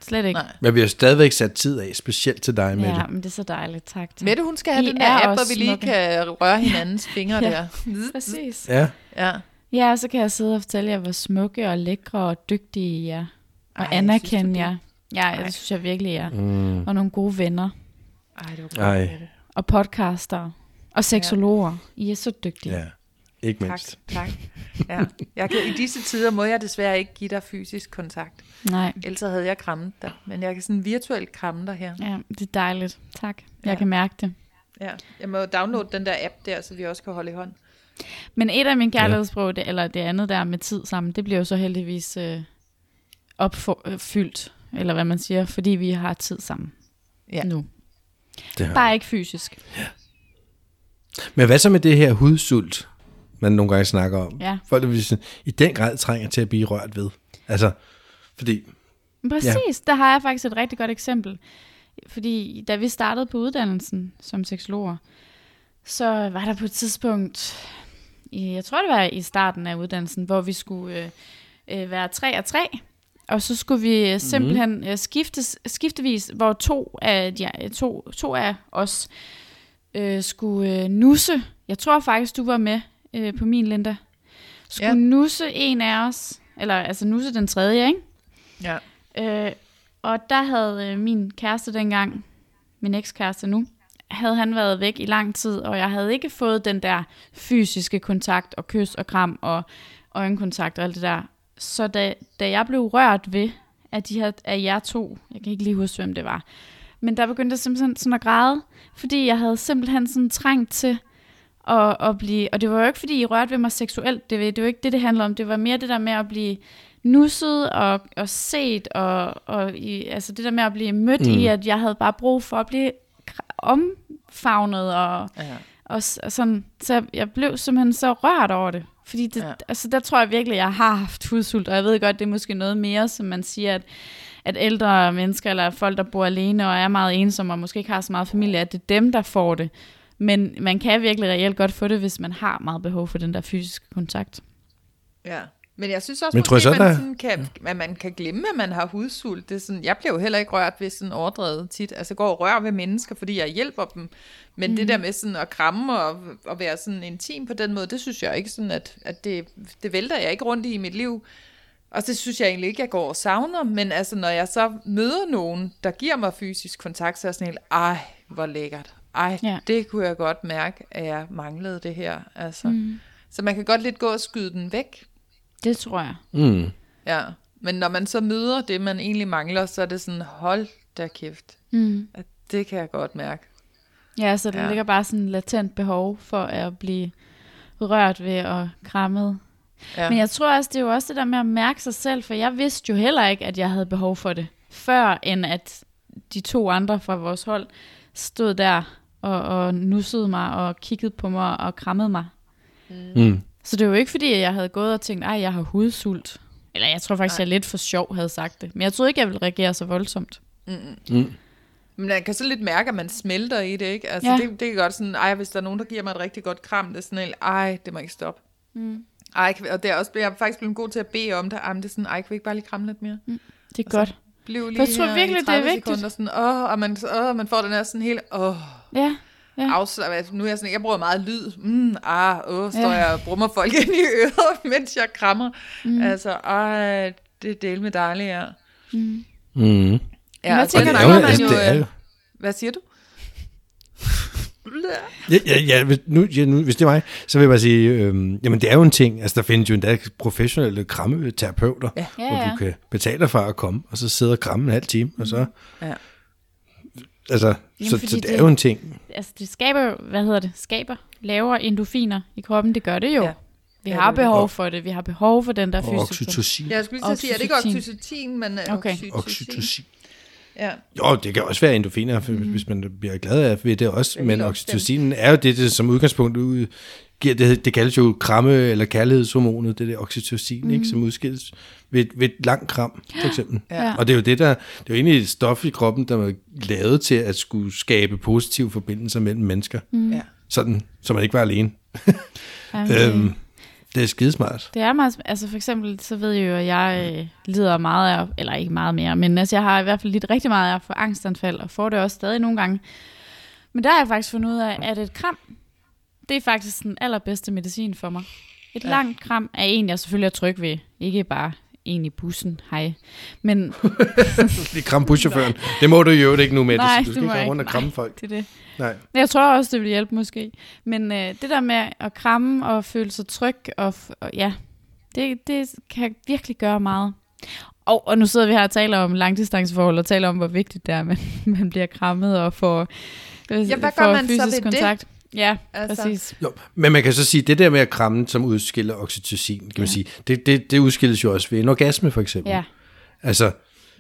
S4: Slet ikke.
S2: nej.
S3: Men vi har stadigvæk sat tid af, specielt til dig, Mette.
S4: Ja, men det er så dejligt. Tak. tak.
S2: Mette hun skal have
S4: I
S2: den
S4: er
S2: der app, hvor vi lige
S4: smukke.
S2: kan røre hinandens fingre
S4: Ja.
S2: der.
S4: Præcis.
S3: Ja.
S2: Ja.
S4: Ja, og så kan jeg sidde og fortælle jer, hvor smukke og lækre og dygtige I er. Og
S2: Ej, synes
S4: anerkende
S2: det?
S4: jer. Ja,
S2: Ej.
S4: det synes jeg virkelig, er.
S3: Mm.
S4: Og nogle gode venner.
S2: Ej, det var godt,
S3: Ej.
S4: Og podcaster. Og seksologer. I er så dygtige.
S3: ja. Ikke
S2: Tak,
S3: mindst.
S2: tak. Ja. Jeg kan, I disse tider må jeg desværre ikke give dig fysisk kontakt.
S4: Nej,
S2: Ellers så havde jeg krammet dig. Men jeg kan sådan virtuelt kramme dig her.
S4: ja, det er dejligt. Tak. Jeg
S2: Ja.
S4: kan mærke det.
S2: Ja. Jeg må downloade den der app der, så vi også kan holde i hånd.
S4: Men et af mine kærlighedssprog, det, eller det andet der med tid sammen, det bliver jo så heldigvis øh, opfyldt, eller hvad man siger, fordi vi har tid sammen
S2: Ja.
S4: nu.
S3: Det har
S4: Bare ikke fysisk.
S3: Men hvad så med det her hudsult, man nogle gange snakker om?
S4: Ja.
S3: Folk, der i den grad trænger til at blive rørt ved. Altså, fordi,
S4: Præcis, ja. der har jeg faktisk et rigtig godt eksempel. Fordi da vi startede på uddannelsen som seksologer, så var der på et tidspunkt, i, jeg tror det var i starten af uddannelsen, hvor vi skulle øh, øh, være tre og tre, og så skulle vi øh, simpelthen øh, skiftes, skiftevis, hvor to af, de, to, to af os øh, skulle øh, nusse. Jeg tror faktisk, du var med øh, på min, Linda. Skulle
S2: ja.
S4: nusse en af os, eller altså nusse den tredje, ikke?
S2: Ja.
S4: Øh, og der havde øh, min kæreste dengang, min ekskæreste nu, havde han været væk i lang tid, og jeg havde ikke fået den der fysiske kontakt og kys og kram og øjenkontakt og alt det der. Så da, da jeg blev rørt ved af, de her, af jer to, jeg kan ikke lige huske, hvem det var, men der begyndte jeg simpelthen sådan at græde, fordi jeg havde simpelthen sådan trængt til at, at blive, og det var jo ikke, fordi I rørte ved mig seksuelt, det, det var ikke det, det handler om, det var mere det der med at blive nusset og, og set, og, og i, altså det der med at blive mødt mm. i, at jeg havde bare brug for at blive omfavnet, og,
S2: Ja.
S4: og, og sådan, så jeg blev simpelthen så rørt over det. Fordi det,
S2: Ja.
S4: altså, der tror jeg virkelig, jeg har haft hudsult, og jeg ved godt, det er måske noget mere, som man siger, at, at ældre mennesker, eller folk, der bor alene og er meget ensomme, og måske ikke har så meget familie, at det er dem, der får det. Men man kan virkelig reelt godt få det, hvis man har meget behov for den der fysiske kontakt.
S2: Ja. Men jeg synes også,
S3: Men
S2: måske,
S3: så,
S2: man,
S3: der-
S2: sådan kan, at man kan glemme, at man har hudsult. Det er sådan, jeg bliver jo heller ikke rørt ved sådan overdrevet tit. Altså jeg går og rører ved mennesker, fordi jeg hjælper dem. Men mm. det der med sådan at kramme og, og være sådan intim på den måde, det synes jeg ikke sådan, at, at det, det vælter jeg ikke rundt i i mit liv. Og det synes jeg egentlig ikke, jeg går og savner. Men altså, når jeg så møder nogen, der giver mig fysisk kontakt, så er jeg sådan helt, ej, hvor lækkert. Ej. Ja. det kunne jeg godt mærke, at jeg manglede det her. Altså. Mm. Så man kan godt lidt gå og skyde den væk.
S4: Det tror jeg.
S3: mm,
S2: Ja, men når man så møder det, man egentlig mangler, så er det sådan, hold da kæft.
S4: Mm.
S2: At det kan jeg godt mærke.
S4: Ja, så der
S2: Ja.
S4: ligger bare sådan en latent behov for at blive rørt ved og krammet.
S2: Ja.
S4: Ja. Men jeg tror også, det er jo også det der med at mærke sig selv, for jeg vidste jo heller ikke, at jeg havde behov for det, før end at de to andre fra vores hold stod der og, og nussede mig og kiggede på mig og krammede mig.
S3: mm.
S4: Så det var jo ikke fordi, at jeg havde gået og tænkt, ej, jeg har hudsult. Eller jeg tror faktisk,
S2: Nej.
S4: jeg lidt for sjov havde sagt det. Men jeg troede ikke, jeg ville reagere så voldsomt.
S3: Mm.
S2: Men man kan så lidt mærke, at man smelter i det, ikke? Altså,
S4: Ja.
S2: det, det er godt sådan, ej, hvis der er nogen, der giver mig et rigtig godt kram, det er sådan helt, ej, det må ikke stoppe.
S4: Mm.
S2: Ej, kan og det er også, jeg er faktisk blevet god til at bede om det. Ej, det er sådan, ej, kan vi ikke bare lige kramme lidt mere?
S4: Det er godt.
S2: Bliv lige
S4: jeg tror
S2: her
S4: virkelig, det er
S2: 30
S4: vigtigt.
S2: Sekunder, sådan, åh, og man, åh, man får den her sådan helt, åh,
S4: Ja, ja.
S2: afslag. Altså, nu er jeg sådan, jeg bruger meget lyd. Mm, ah, åh, står
S4: Ja.
S2: jeg og brummer folk ind i øret, mens jeg krammer. Mm. Altså, ej, det er del med dejligt, ja.
S3: Mm.
S2: Ja,
S4: Hvad
S2: og så
S4: tænker du
S3: er
S2: man
S3: altså,
S2: jo,
S3: det er
S2: øh, Hvad siger du?
S3: Ja, ja, ja, hvis, nu, ja nu, hvis det er mig, så vil jeg bare sige, øhm, jamen det er jo en ting, altså der findes jo endda professionelle krammeterapeuter,
S2: Ja.
S4: Ja,
S3: hvor
S4: ja.
S3: du kan betale dig for at komme, og så sidde og kramme en halv time, og så,
S2: Ja.
S3: Altså,
S4: Jamen,
S3: så, så det,
S4: det-
S3: er jo en ting.
S4: altså det skaber hvad hedder det, skaber, laver endofiner i kroppen, det gør det jo.
S2: Ja.
S4: Vi har behov for det, vi har behov for den der
S3: Og
S4: fysiske.
S3: oxytocin.
S2: Ja, jeg skulle lige at sige, er det ikke
S4: Oxytocin.
S2: men øh,
S4: Okay.
S2: oxytocin?
S3: Oxytocin.
S2: Ja.
S3: Jo, det kan også være endorfiner, mm. hvis man bliver glad af ved det også,
S2: Det
S3: men
S2: helt
S3: oxytocin er jo det, det som udgangspunkt ud, giver, det, det kaldes jo kramme- eller kærlighedshormonet, det der oxytocin, mm. ikke, som udskilles ved, ved et langt kram, for eksempel.
S2: Ja.
S3: Og det er jo det, der, det er jo egentlig et stof i kroppen, der er lavet til at skulle skabe positive forbindelser mellem mennesker, mm.
S2: ja.
S3: sådan, så man ikke var alene.
S4: Det,
S3: Øhm, det er skidesmart.
S4: det er meget, altså for eksempel, så ved jeg jo, at jeg øh, lider meget af, eller ikke meget mere, men altså jeg har i hvert fald lidt rigtig meget af for angstanfald, og får det også stadig nogle gange. Men der har jeg faktisk fundet ud af, at et kram, det er faktisk den allerbedste medicin for mig. Et
S2: Ja.
S4: langt kram er en, jeg selvfølgelig er tryg ved. Ikke bare en i bussen, hej. Men
S3: Lige kramme buschaufføren. Det må du jo ikke nu med.
S4: Nej,
S3: du skal
S4: det må
S3: ikke rundt og kramme
S4: Nej.
S3: folk.
S4: det er det.
S3: Nej.
S4: Jeg tror også, det vil hjælpe måske. Men øh, det der med at kramme og føle sig tryg, og, f- og ja, det, det kan virkelig gøre meget. Og, og nu sidder vi her og taler om langdistanceforhold, og taler om, hvor vigtigt det er, at man, man bliver krammet og får, øh,
S2: Ja, hvad
S4: får
S2: gør man så
S4: fysisk
S2: ved det?
S4: Ja,
S2: Altså-
S4: præcis.
S3: Jo, men man kan så sige, det der med at kramme, som udskiller oxytocin, kan man sige, det, det, det udskilles jo også ved en orgasme, for eksempel.
S4: Ja,
S3: Altså,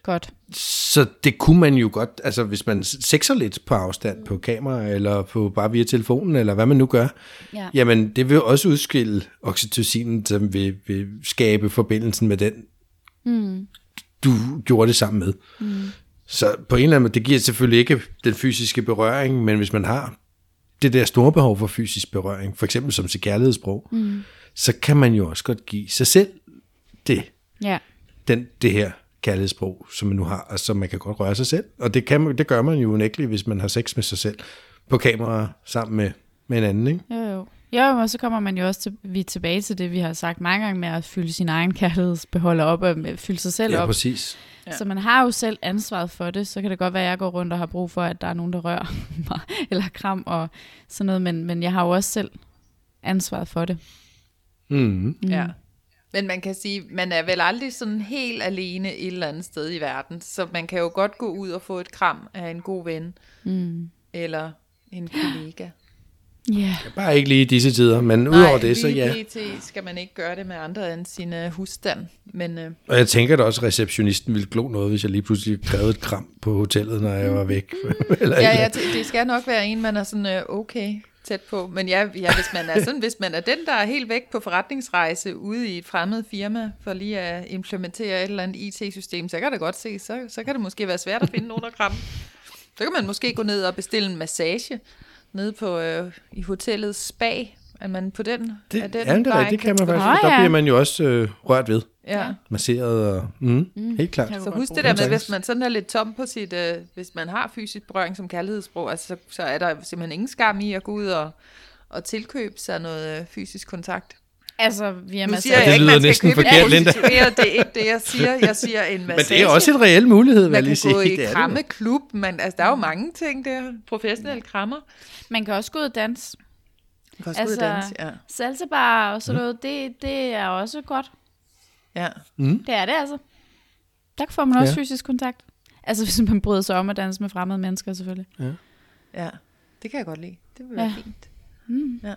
S4: godt.
S3: så det kunne man jo godt, altså hvis man sexer lidt på afstand på kamera, eller på bare via telefonen, eller hvad man nu gør,
S4: Ja.
S3: jamen det vil også udskille oxytocinen, som vil, vil skabe forbindelsen med den,
S4: Mm.
S3: du gjorde det sammen med. Mm. Så på en eller anden måde, det giver selvfølgelig ikke den fysiske berøring, men hvis man har det der store behov for fysisk berøring, for eksempel som til kærlighedssprog, mm. så kan man jo også godt give sig selv det,
S4: Ja,
S3: den, det her kærlighedssprog, som man nu har, og som man kan godt røre sig selv. Og det, kan, man- det gør man jo unægteligt, hvis man har sex med sig selv på kamera sammen med, med en anden, ikke?
S4: jo jo. Jo, og så kommer man jo også til, vi er tilbage til det, vi har sagt mange gange med at fylde sin egen kærlighedsbeholder op og med- fylde sig selv
S3: Ja,
S4: op.
S3: præcis.
S4: Ja. Så man har jo selv ansvaret for det. Så kan det godt være, at jeg går rundt og har brug for, at der er nogen, der rører mig, eller kram og sådan noget. Men, men jeg har jo også selv ansvaret for det.
S3: Mm.
S2: Mm. Ja. Men man kan sige, man er vel aldrig sådan helt alene et eller andet sted i verden, så man kan jo godt gå ud og få et kram af en god ven,
S4: Mm.
S2: eller en kollega.
S4: Ja. Yeah.
S3: Bare ikke lige i disse tider, men udover det, så ja.
S2: pt. skal man ikke gøre det med andre end sin uh, husstand. Men uh,
S3: Og jeg tænker da også, at receptionisten ville glo noget, hvis jeg lige pludselig krævede et kram på hotellet, når jeg var væk. Eller
S2: ja, ja, det, det skal nok være en, man er sådan uh, okay tæt på. Men ja, ja, hvis man er sådan, hvis man er den, der er helt væk på forretningsrejse ude i et fremmed firma, for lige at implementere et eller andet IT-system, så kan det godt se, så, så kan det måske være svært at finde nogen at kramme. Så kan man måske gå ned og bestille en massage nede på øh, i hotellets spa, at man på den,
S3: Det,
S2: er den
S3: ja, det, er det kan man faktisk. Der
S4: ja.
S3: bliver man jo også øh, rørt ved.
S2: Ja.
S3: Masseret og... Mm, mm. Helt klart.
S2: Så husk det der med, hvis man sådan er lidt tom på sit, øh, hvis man har fysisk berøring som kærlighedssprog, altså, så, så er der simpelthen ingen skam i at gå ud og, og tilkøbe sig noget øh, fysisk kontakt.
S4: Altså, via
S2: Nu
S4: massage.
S2: siger
S3: det
S2: ikke,
S3: lyder
S2: man skal
S3: næsten forkert,
S2: en
S3: Linda.
S2: det er ikke det, jeg siger. Jeg siger en
S3: Men
S2: massage.
S3: det er også en reel mulighed, vil jeg
S2: man
S3: lige
S2: kan
S3: sige.
S2: gå i
S3: er
S2: krammeklub, men altså, der er jo mange ting der. Professionelle krammer.
S4: Man kan også gå ud og danse.
S2: Man kan også altså, ud og
S4: Altså-
S2: danse, ja.
S4: Salsa bar og sådan noget, det, det er også godt.
S2: ja.
S4: Det er det altså. Der får man også
S3: Ja.
S4: ja. fysisk kontakt. Altså, hvis man bryder sig om at danse med fremmede mennesker, selvfølgelig.
S2: Ja, det kan jeg godt lide. Det vil være
S4: Ja.
S2: fint.
S4: Mm.
S2: Ja.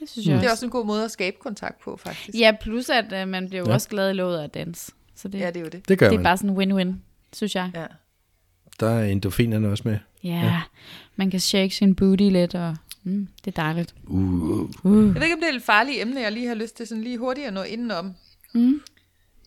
S4: Det synes jeg
S2: Det er
S4: også.
S2: også en god måde at skabe kontakt på, faktisk.
S4: Ja, plus at uh, man bliver jo
S3: Ja.
S4: også glad i låget af at danse. Så det,
S2: ja det er jo det.
S3: Det gør
S4: det er
S3: man.
S4: bare sådan en win-win, synes jeg.
S2: Ja.
S3: Der er endorfinerne også med.
S4: Ja, ja. man kan shake sin booty lidt, og mm, det er dejligt.
S3: Uh, uh.
S4: Uh.
S2: Jeg ved ikke, om det er et farligt emne, jeg lige har lyst til sådan lige hurtigt at nå indenom.
S4: Mm.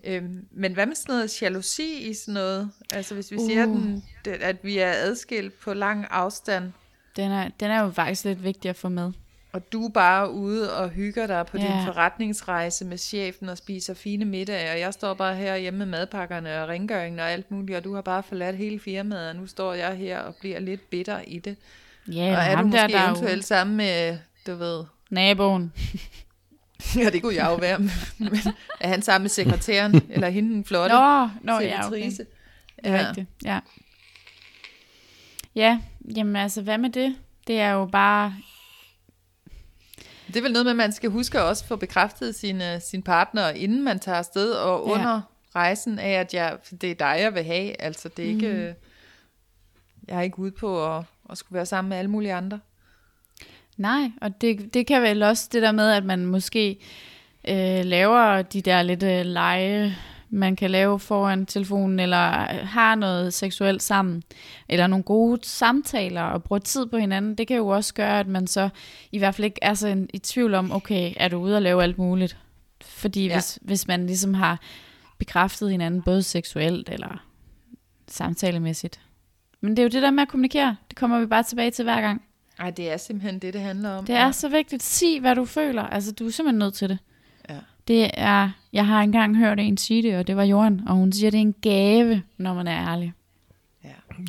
S2: Øhm, men hvad med sådan noget jalousi i sådan noget? Altså hvis vi uh. siger, den, at vi er adskilt på lang afstand,
S4: Den, er, den er jo faktisk lidt vigtig at få med.
S2: Og du er bare ude og hygger dig på
S4: Ja.
S2: din forretningsrejse med chefen og spiser fine middage, og jeg står bare her hjemme med madpakkerne og rengøringen og alt muligt, og du har bare forladt hele firmaet, og nu står jeg her og bliver lidt bitter i det.
S4: Ja,
S2: og er du måske
S4: der, er
S2: eventuelt sammen med, du ved,
S4: naboen.
S2: ja det kunne jeg jo være, men er han sammen med sekretæren, eller hende den flotte?
S4: Nå, nå ja, okay.
S2: sekretrice?
S4: Det er ja. rigtigt, ja. Ja, jamen altså, hvad med det? Det er jo bare...
S2: Det er vel noget med, at man skal huske at også få bekræftet sin, uh, sin partner, inden man tager afsted, og
S4: Ja.
S2: under rejsen af, at jeg, det er dig, jeg vil have. Altså, det er ikke...
S4: Mhm.
S2: øh, Jeg er ikke ude på at, at skulle være sammen med alle mulige andre.
S4: Nej, og det, det kan vel også det der med, at man måske øh, laver de der lidt øh, lege, man kan lave foran telefonen, eller har noget seksuelt sammen, eller nogle gode samtaler, og bruger tid på hinanden, det kan jo også gøre, at man så i hvert fald ikke er så en, i tvivl om, okay, er du ude og lave alt muligt? Fordi
S2: Ja.
S4: ja. hvis, hvis man ligesom har bekræftet hinanden, både seksuelt eller samtalemæssigt. Men det er jo det der med at kommunikere, det kommer vi bare tilbage til hver gang.
S2: Ej, det er simpelthen det, det handler om.
S4: Det er så vigtigt. Sig, hvad du føler. Altså, du er simpelthen nødt til det.
S2: Ja.
S4: Det er, jeg har engang hørt en sige det, og det var Johan, og hun siger, at det er en gave, når man er ærlig.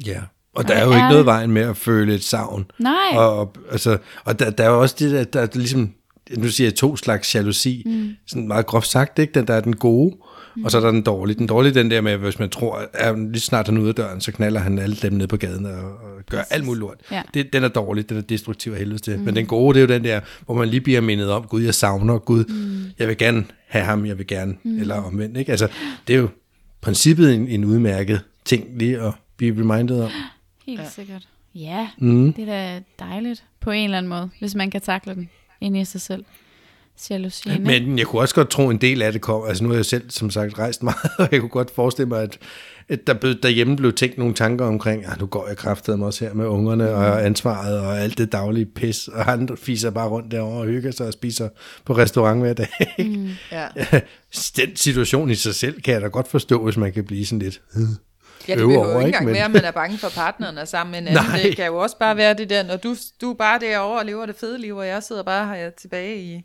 S3: Ja. Og
S4: Og
S3: der er
S4: det
S3: jo ikke noget vejen med at føle et savn.
S4: Nej.
S3: Og, og, altså, og der, der er jo også det der, der ligesom nu siger jeg to slags jalousi, mm. sådan meget groft sagt, ikke? Den der er den gode, mm. og så er der den dårlige. Den dårlige den der med, hvis man tror, at lige snart han er ude af døren, så knaller han alle dem nede på gaden og, og gør alt muligt lort.
S4: Ja.
S3: Det, den er dårlig, den er destruktiv af helvede til. Mm. Men den gode, det er jo den der, hvor man lige bliver mindet om, Gud, jeg savner, Gud, mm. jeg vil gerne have ham, jeg vil gerne, mm. eller omvendt, ikke? Altså, det er jo princippet en, en udmærket ting lige at blive reminded om.
S4: Helt ja. sikkert. Ja, mm. det er da dejligt på en eller anden måde, hvis man kan takle den ind i sig selv. Jalousien?
S3: Men jeg kunne også godt tro, en del af det kom, altså nu har jeg selv som sagt rejst meget, og jeg kunne godt forestille mig, at, at der blev, derhjemme blev tænkt nogle tanker omkring, at nu går jeg kraftedet mig også her med ungerne og ansvaret og alt det daglige pis, og han fiser bare rundt derovre og hygger sig og spiser på restaurant hver dag. Mm.
S2: Ja.
S3: Den situation i sig selv kan jeg da godt forstå, hvis man kan blive sådan lidt...
S2: Ja, det
S3: øve
S2: behøver jo ikke engang
S3: Men-
S2: være, at man er bange for partneren er sammen med en anden.
S3: Nej.
S2: Det kan jo også bare være det der, når du, du er bare derovre og lever det fede liv, og jeg sidder bare her tilbage i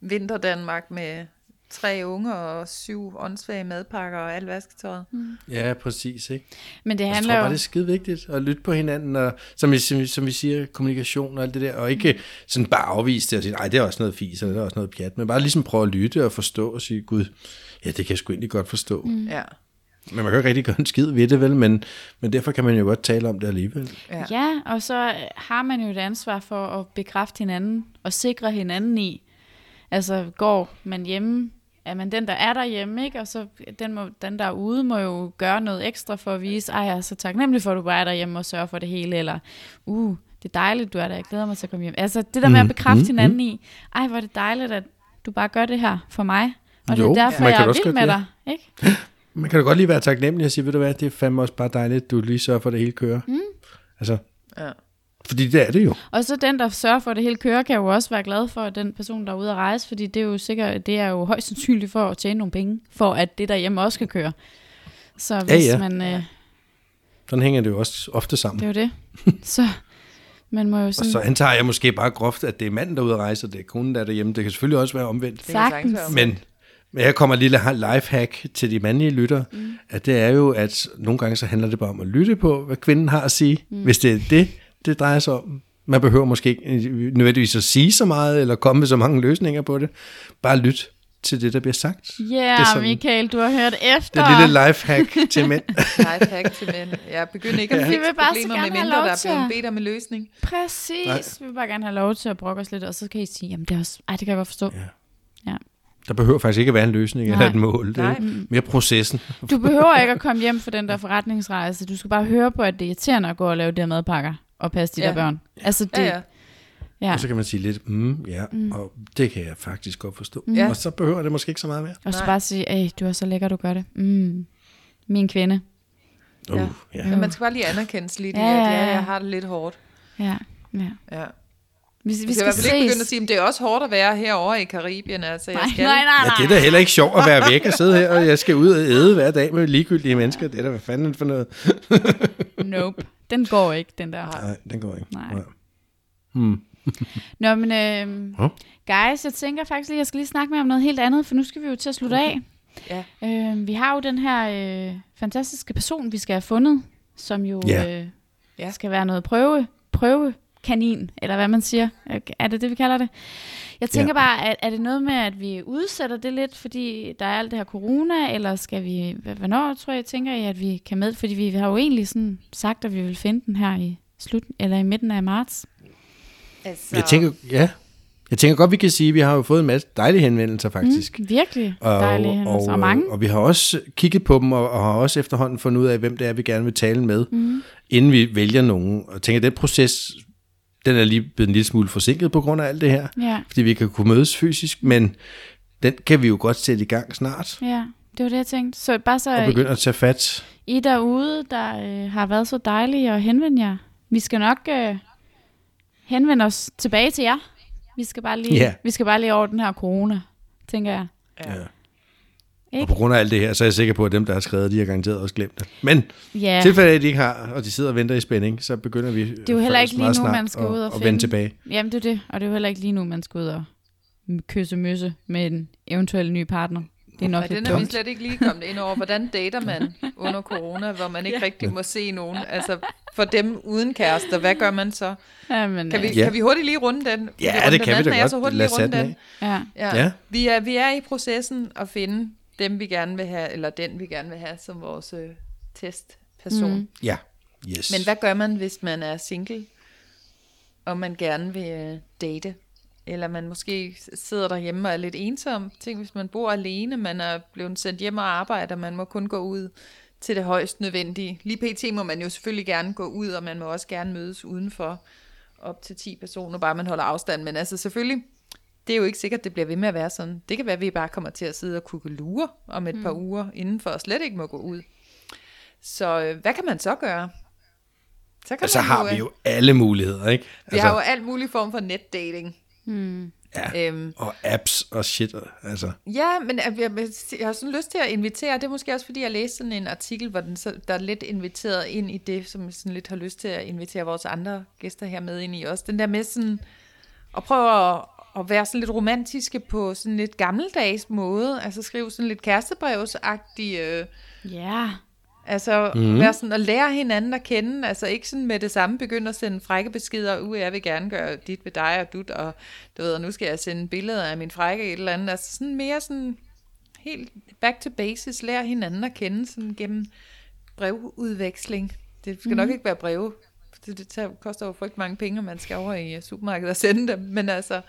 S2: vinterdanmark med tre unger og syv åndssvage madpakker og alt vasketøjet. Mm.
S3: Ja, præcis, ikke?
S4: Men det
S3: Jeg
S4: handler
S3: tror
S4: jo...
S3: bare, det er skide vigtigt at lytte på hinanden, og som vi, som, vi- som vi siger, kommunikation og alt det der, og ikke sådan bare afvise det og sige, nej, det er også noget fis, eller det er også noget pjat, men bare ligesom prøve at lytte og forstå og sige, gud, ja, det kan jeg sgu egentlig godt forstå. Mm.
S2: Ja.
S3: Men man kan jo ikke rigtig gøre en skid ved det, vel, men, men derfor kan man jo godt tale om det alligevel.
S2: Ja.
S4: Ja, og så har man jo et ansvar for at bekræfte hinanden og sikre hinanden i. Altså, går man hjemme, er man den, der er derhjemme, ikke? Og så den, må, den der er ude, må jo gøre noget ekstra for at vise, ej, jeg er så taknemmelig for, at du bare er derhjemme og sørger for det hele, eller, uh, det er dejligt, du er der, jeg glæder mig til at komme hjem. Altså, det der med at bekræfte
S3: mm,
S4: hinanden i, ej, hvor er det dejligt, at du bare gør det her for mig. Og
S3: Jo,
S4: det er derfor, jeg er vild med
S3: det.
S4: dig, ikke?
S3: Man kan da godt lige være taknemmelig og sige, ved du hvad, det er fandme også bare dejligt, at du lige sørger for, at det hele kører. Mm. Altså,
S2: Ja.
S3: Fordi det er det jo.
S4: Og så den, der sørger for, at det hele kører, kan jo også være glad for, at den person, der er ude at rejse, fordi det er jo sikkert, det er jo højst sandsynligt for at tjene nogle penge, for at det derhjemme også kan køre. Så hvis
S3: ja.
S4: man, øh,
S3: Sådan hænger det jo også ofte sammen.
S4: det er jo det, så man må jo
S3: Og
S4: sådan
S3: så antager jeg måske bare groft, at det er manden, der er ude at rejse, og det er konen, der er derhjemme. Det kan selvfølgelig også være omvendt.
S2: Sagtens.
S3: Men, men her kommer et lille lifehack til de mandlige lytter, mm. at det er jo, at nogle gange så handler det bare om at lytte på, hvad kvinden har at sige, mm. hvis det er det, det drejer sig om. Man behøver måske ikke nødvendigvis at sige så meget, eller komme med så mange løsninger på det. Bare lyt til det, der bliver sagt.
S4: Ja, yeah,
S3: sådan-
S4: Michael, du har hørt efter.
S3: Det er lille lifehack til mænd.
S2: Lifehack til mænd. Jeg begynder ikke at
S4: Vi
S2: fikse
S4: så
S2: problemer, med mindre der er blevet bedt om en løsning.
S4: Præcis.
S3: Nej.
S4: Vi vil bare gerne have lov til at brokke os lidt, og så kan I sige, jamen det er også, ej, det kan jeg godt forstå.
S3: Ja.
S4: Ja.
S3: Der behøver faktisk ikke at være en løsning
S4: Nej.
S3: eller et mål. Det er
S2: Nej.
S3: mere processen.
S4: Du behøver ikke at komme hjem for den der forretningsrejse. Du skal bare høre på, at det er irriterende at gå og lave de her madpakker og passe de
S2: Ja.
S4: der børn. Altså det,
S2: Ja, ja.
S4: ja.
S3: Og så kan man sige lidt, mm, ja, mm. og det kan jeg faktisk godt forstå.
S2: Ja.
S3: Og så behøver det måske ikke så meget mere.
S4: Og så
S2: Nej.
S4: bare sige, at du er så lækker, du gør det. Mm. Min kvinde.
S3: Uh,
S2: Ja.
S3: ja.
S2: Men man skal bare lige anerkendes lidt
S4: Ja,
S2: at
S4: ja,
S2: ja,
S4: ja.
S2: jeg har det lidt hårdt.
S4: Ja, ja.
S2: Ja.
S4: Vi, vi
S2: Vi skal i hvert fald ikke begynde at sige, at det er også hårdt at være herovre i Karibien. Altså, jeg
S4: Nej,
S2: skal.
S4: nej, nej,
S3: Ja,
S4: nej.
S3: det er da heller ikke sjovt at være væk og sidde her, og jeg skal ud og æde hver dag med ligegyldige mennesker. Det er da hvad fanden for noget.
S4: Nope. Den går ikke, den der.
S3: Nej, den går ikke.
S4: Nej.
S3: Hmm.
S4: Nå, men øh,
S3: Hå?
S4: guys, jeg tænker faktisk lige, jeg skal lige snakke med om noget helt andet, for nu skal vi jo til at slutte okay. af.
S2: Ja.
S4: Øh, vi har jo den her øh, fantastiske person, vi skal have fundet, som jo
S3: Ja.
S4: øh,
S2: Ja.
S4: skal være noget prøve, prøvekanin, eller hvad man siger. Øh, Er det det, vi kalder det? Jeg tænker
S3: Ja.
S4: bare, er, er det noget med, at vi udsætter det lidt, fordi der er alt det her corona, eller skal vi, hvornår tror jeg, tænker I, at vi kan med? Fordi vi har jo egentlig sådan sagt, at vi vil finde den her i slut, eller i midten af marts.
S2: Altså,
S3: Jeg tænker, ja. Jeg tænker godt, vi kan sige, at vi har jo fået en masse dejlige henvendelser faktisk.
S4: Mm, virkelig dejlige hændelser, og, og mange.
S3: Og, og vi har også kigget på dem, og, og har også efterhånden fundet ud af, hvem det er, vi gerne vil tale med, mm. inden vi vælger nogen. Og tænker, at den proces, den er lige blevet en lille smule forsinket på grund af alt det her,
S4: Ja,
S3: fordi vi kan kunne mødes fysisk, men den kan vi jo godt sætte i gang snart,
S4: ja, det var det, jeg tænkte. Så bare
S3: og
S4: så
S3: begynde at tage fat.
S4: I derude, der øh, har været så dejlige at henvende jer. Vi skal nok øh, henvende os tilbage til jer. Vi skal bare lige,
S3: Ja.
S4: vi skal bare lige over den her corona, tænker jeg.
S2: Ja.
S4: Ikke?
S3: Og på grund af alt det her, så er jeg sikker på, at dem, der har skrevet, de har garanteret også glemt det. Men
S4: Ja,
S3: i tilfælde af, at de ikke har, og de sidder og venter i spænding, så begynder vi
S4: det er jo heller ikke lige nu, man skal ud og,
S3: og
S4: finde.
S3: vende tilbage.
S4: Jamen, det er det. Og det er jo heller ikke lige nu, man skal ud og kysse møsse med en eventuel ny partner. Det er nok
S2: Nej,
S4: lidt
S2: den er vi
S4: dumt.
S2: slet ikke lige kommet ind over. Hvordan dater man under corona, hvor man ikke
S3: Ja.
S2: rigtig må se nogen? Altså, for dem uden kærester, hvad gør man så?
S4: Jamen,
S2: Kan vi,
S4: øh,
S3: Ja.
S2: kan vi hurtigt lige runde den?
S3: Ja,
S2: runde
S3: det
S2: den
S3: kan vi
S2: anden?
S3: da
S2: jeg så
S3: godt.
S2: hurtigt
S3: Lad
S2: lige
S3: os
S2: runde
S3: tage
S2: den?
S3: den
S4: Ja.
S2: Ja.
S3: Ja.
S2: Vi, er, vi er i processen at finde dem, vi gerne vil have, eller den, vi gerne vil have som vores øh, testperson. Mm.
S3: Ja. Yes.
S2: Men hvad gør man, hvis man er single, og man gerne vil øh, date? Eller man måske sidder derhjemme og er lidt ensom. Tænk, hvis man bor alene, man er blevet sendt hjem og arbejder, man må kun gå ud til det højst nødvendige. Lige pt. må man jo selvfølgelig gerne gå ud, og man må også gerne mødes udenfor op til 10 personer, bare man holder afstand. Men altså selvfølgelig, det er jo ikke sikkert, det bliver ved med at være sådan. Det kan være, at vi bare kommer til at sidde og kukke lure om et mm. par uger indenfor, og slet ikke må gå ud. Så øh, hvad kan man så gøre? Så, kan
S3: Og så
S2: man
S3: har
S2: øh,
S3: vi jo alle muligheder, ikke? Altså,
S2: vi har jo alt mulig form for netdating.
S3: ja,
S2: Øhm,
S3: og apps og shit. Altså.
S2: ja, men jeg, jeg, jeg har sådan lyst til at invitere, det er måske også fordi, jeg læste sådan en artikel, hvor den så, der er lidt inviteret ind i det, som jeg sådan lidt har lyst til at invitere vores andre gæster her med ind i også. Den der med sådan, at prøve at, at være sådan lidt romantiske på sådan lidt gammeldags måde, altså skrive sådan lidt kærestebrevsagtige øh,
S4: Ja.
S2: Altså mm. være sådan at lære hinanden at kende, altså ikke sådan med det samme begynde at sende frække beskeder, uh, jeg vil gerne gøre dit ved dig og dut, og du ved, og nu skal jeg sende billeder af min frække et eller andet, altså sådan mere sådan helt back to basis, lære hinanden at kende sådan gennem brevudveksling. Det skal mm. nok ikke være breve, det, det tager, koster jo frygt mange penge, og man skal over i øh, supermarkedet og sende dem, men altså,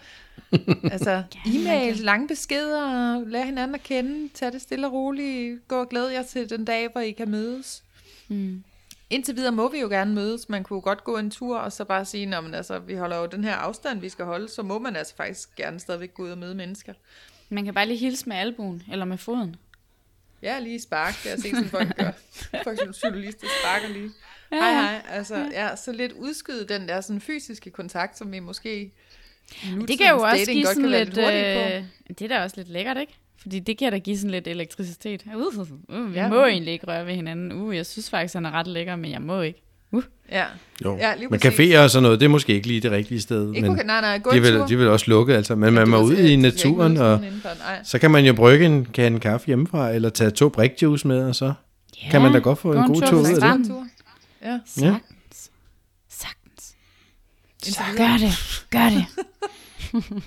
S2: altså e-mail, lange beskeder, lære hinanden at kende, tage det stille og roligt, gå og glæde jer til den dag, hvor I kan mødes.
S4: Mm.
S2: Indtil videre må vi jo gerne mødes. Man kunne godt gå en tur, og så bare sige, at altså, vi holder jo den her afstand, vi skal holde, så må man altså faktisk gerne stadigvæk gå ud og møde mennesker.
S4: Man kan bare lige hilse med albuen, eller med foden.
S2: Ja, lige spark, det har jeg set, som folk gør. For eksempel journalister sparker lige.
S4: Ja,
S2: Hej,
S4: ja.
S2: hej. Altså, ja, så lidt udskyde den der sådan fysiske kontakt, som vi måske
S4: Det kan jo også give
S2: godt
S4: sådan
S2: kan
S4: lidt...
S2: på.
S4: Øh, det er da også lidt lækkert, ikke? Fordi det kan da give sådan lidt elektricitet. Uh, uh, uh, vi
S2: Ja.
S4: ja. må egentlig ikke røre ved hinanden. Uh, jeg synes faktisk, han er ret lækker, men jeg må ikke. Uh.
S2: Ja.
S3: Jo.
S2: Ja, lige
S3: men caféer og sådan noget, det er måske ikke lige det rigtige sted.
S2: Ikke
S3: men
S2: okay, nej, nej, gå
S3: de
S2: en
S3: vil, de vil også lukke, altså. Men man
S2: Du
S3: må ud i naturen, og så kan man jo brygge en kande kaffe hjemmefra, eller tage to brikjuice med, og så
S4: Ja,
S3: kan man da godt få
S4: gå
S3: en god
S4: tur
S3: ud af det.
S2: Ja.
S4: Sagtens. Sagtens. Gør det. Gør det.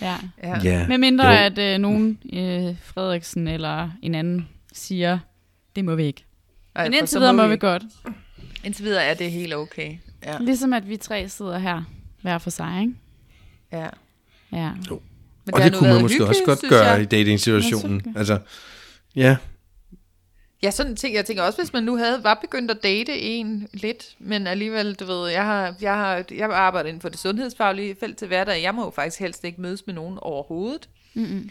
S4: ja.
S2: Ja.
S3: Ja.
S4: Med mindre
S3: Jo.
S4: at øh, nogen, øh, Frederiksen eller en anden, siger, det må vi ikke.
S2: Ej,
S4: Men indtil
S2: så
S4: videre må vi
S2: ikke.
S4: godt.
S2: Indtil videre er det helt okay. Ja.
S4: Ligesom at vi tre sidder her hver for sig, ikke?
S2: ja.
S4: Ja.
S2: Men
S3: Og det
S2: nu
S3: kunne man måske også
S2: hyggeligt,
S3: godt
S2: synes
S3: gøre
S2: jeg.
S3: i dating-situationen. Altså, ja,
S2: Ja, sådan ting. Jeg tænker også, hvis man nu havde var begyndt at date en lidt, men alligevel, du ved, jeg har, jeg har, jeg arbejder inden for det sundhedsfaglige felt til hverdag. Jeg må jo faktisk helst ikke mødes med nogen overhovedet.
S4: Mm-mm.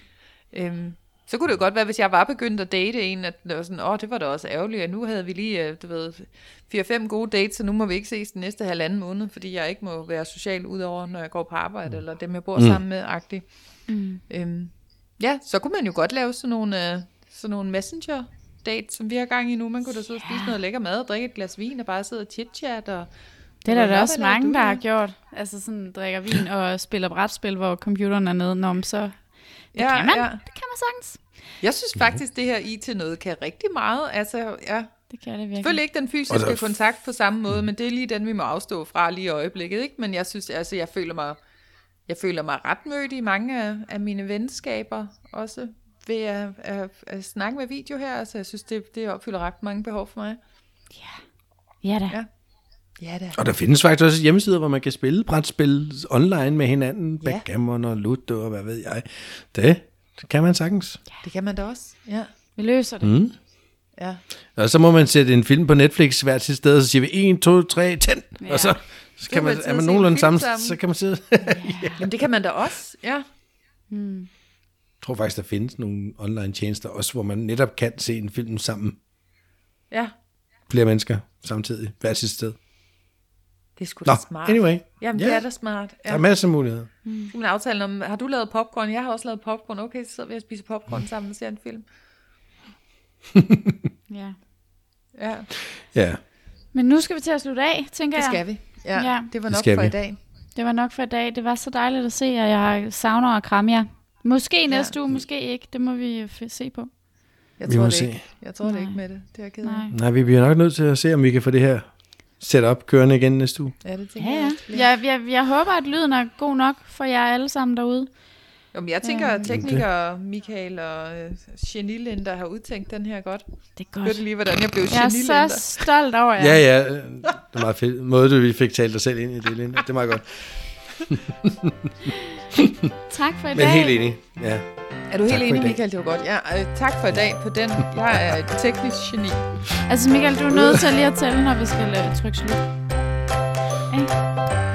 S2: Øhm, så kunne det jo godt være, hvis jeg var begyndt at date en, at det var sådan, åh, det var da også ærgerligt, og nu havde vi lige, øh, du ved, 4-5 gode dates, så nu må vi ikke ses den næste halvanden måned, fordi jeg ikke må være social udover, når jeg går på arbejde, eller dem, jeg bor mm. sammen med, agtigt.
S4: Mm.
S2: Øhm, ja, så kunne man jo godt lave sådan nogle, øh, sådan nogle messenger dates, som vi har gang i nu. Man kunne da sidde og spise noget lækker mad, og drikke et glas vin, og bare sidde og chit-chat. Og,
S4: Det er der da også mange, der har gjort. Altså sådan drikker vin og spiller brætspil, hvor computeren er nede. Nå, så det
S2: ja,
S4: kan man.
S2: Ja.
S4: Det kan man sagtens.
S2: Jeg synes faktisk, det her IT noget kan rigtig meget. Altså, ja,
S4: Det kan det virkelig.
S2: Selvfølgelig ikke den fysiske
S3: der-
S2: kontakt på samme måde, men det er lige den, vi må afstå fra lige i øjeblikket. Ikke? Men jeg synes, altså, jeg føler mig, jeg føler mig ret mødt i mange af, af mine venskaber også ved at, at, at, snakke med video her. Altså, jeg synes, det, det opfylder ret mange behov for mig.
S4: Ja da.
S2: Ja. Ja, da.
S3: og der findes faktisk også hjemmesider, hvor man kan spille brætspil online med hinanden.
S2: Ja.
S3: Backgammon og Ludo og hvad ved jeg. Det, det kan man sagtens.
S2: Det kan man da også. Ja.
S4: Vi løser det.
S3: Mm.
S2: ja.
S3: Og så må man sætte en film på Netflix hvert sit sted, og så siger vi 1, 2, 3, tænd.
S4: Ja.
S3: Og så, så kan man, er man nogenlunde sammen,
S2: sammen.
S3: så kan man sidde.
S2: Jamen, det kan man da også. Ja.
S4: Mm.
S3: Jeg tror faktisk, der findes nogle online tjenester også, hvor man netop kan se en film sammen.
S2: Ja.
S3: Flere mennesker samtidig, hvert sit sted.
S2: Det er sgu
S3: Nå,
S2: da smart.
S3: anyway.
S2: Jamen,
S3: Ja.
S2: det er da smart.
S3: Der
S2: Ja.
S3: er masser af muligheder.
S2: Så man aftale om, har du lavet popcorn? Jeg har også lavet popcorn. Okay, så sidder vi og spiser popcorn sammen og ser en film.
S4: Ja.
S2: Ja,
S3: Ja,
S4: Men nu skal vi til at slutte af, tænker
S2: det
S4: jeg.
S2: skal vi. Ja,
S4: Ja.
S2: det var
S3: Det
S2: nok
S3: skal
S2: for
S3: vi.
S2: i dag.
S4: Det var nok for i dag. Det var så dejligt at se, og jeg savner at kramme jer. Måske
S2: Ja.
S4: næste uge, måske ikke. Det må vi f- se på.
S2: Jeg
S3: Vi
S2: tror
S3: må
S2: det
S3: se.
S2: ikke. Jeg tror det
S4: Nej.
S2: ikke med det. Det er jeg ked af.
S4: Nej.
S3: nej, vi bliver nok nødt til at se, om vi kan få det her setup kørende igen næste uge.
S2: Ja, det tænker
S4: Ja,
S2: jeg
S4: ja.
S2: også.
S4: Jeg, jeg, jeg håber, at lyden er god nok for jer alle sammen derude.
S2: Jo, men jeg tænker, at tekniker Michael og øh, Genilinda har udtænkt den her godt.
S4: Det er
S2: Hørte
S4: godt.
S2: du lige, hvordan jeg blev
S4: Jeg er
S2: Genilinda?
S4: så stolt over jer.
S3: Ja, ja. øh, Det er meget fedt. Måde, du vi fik talt dig selv ind i det, Linda. Det er meget godt.
S4: Tak for i
S3: Men
S4: dag.
S3: helt enig. Ja.
S2: Er du
S3: Tak
S2: helt enig. Michael? Det var godt. Ja, øh, tak for i dag på den. Jeg er et teknisk geni.
S4: Altså Michael, du er nødt til lige at tælle, når vi skal øh, trykke slut.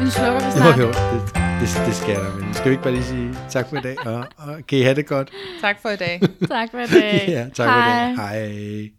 S4: Nu slukker vi snart.
S3: Jo, jo. Det, det, det skal der. Men skal vi ikke bare lige sige tak for i dag? Og, og kan I have det godt?
S2: Tak for i dag.
S4: Tak for i dag.
S3: Ja, tak for i dag. Hej.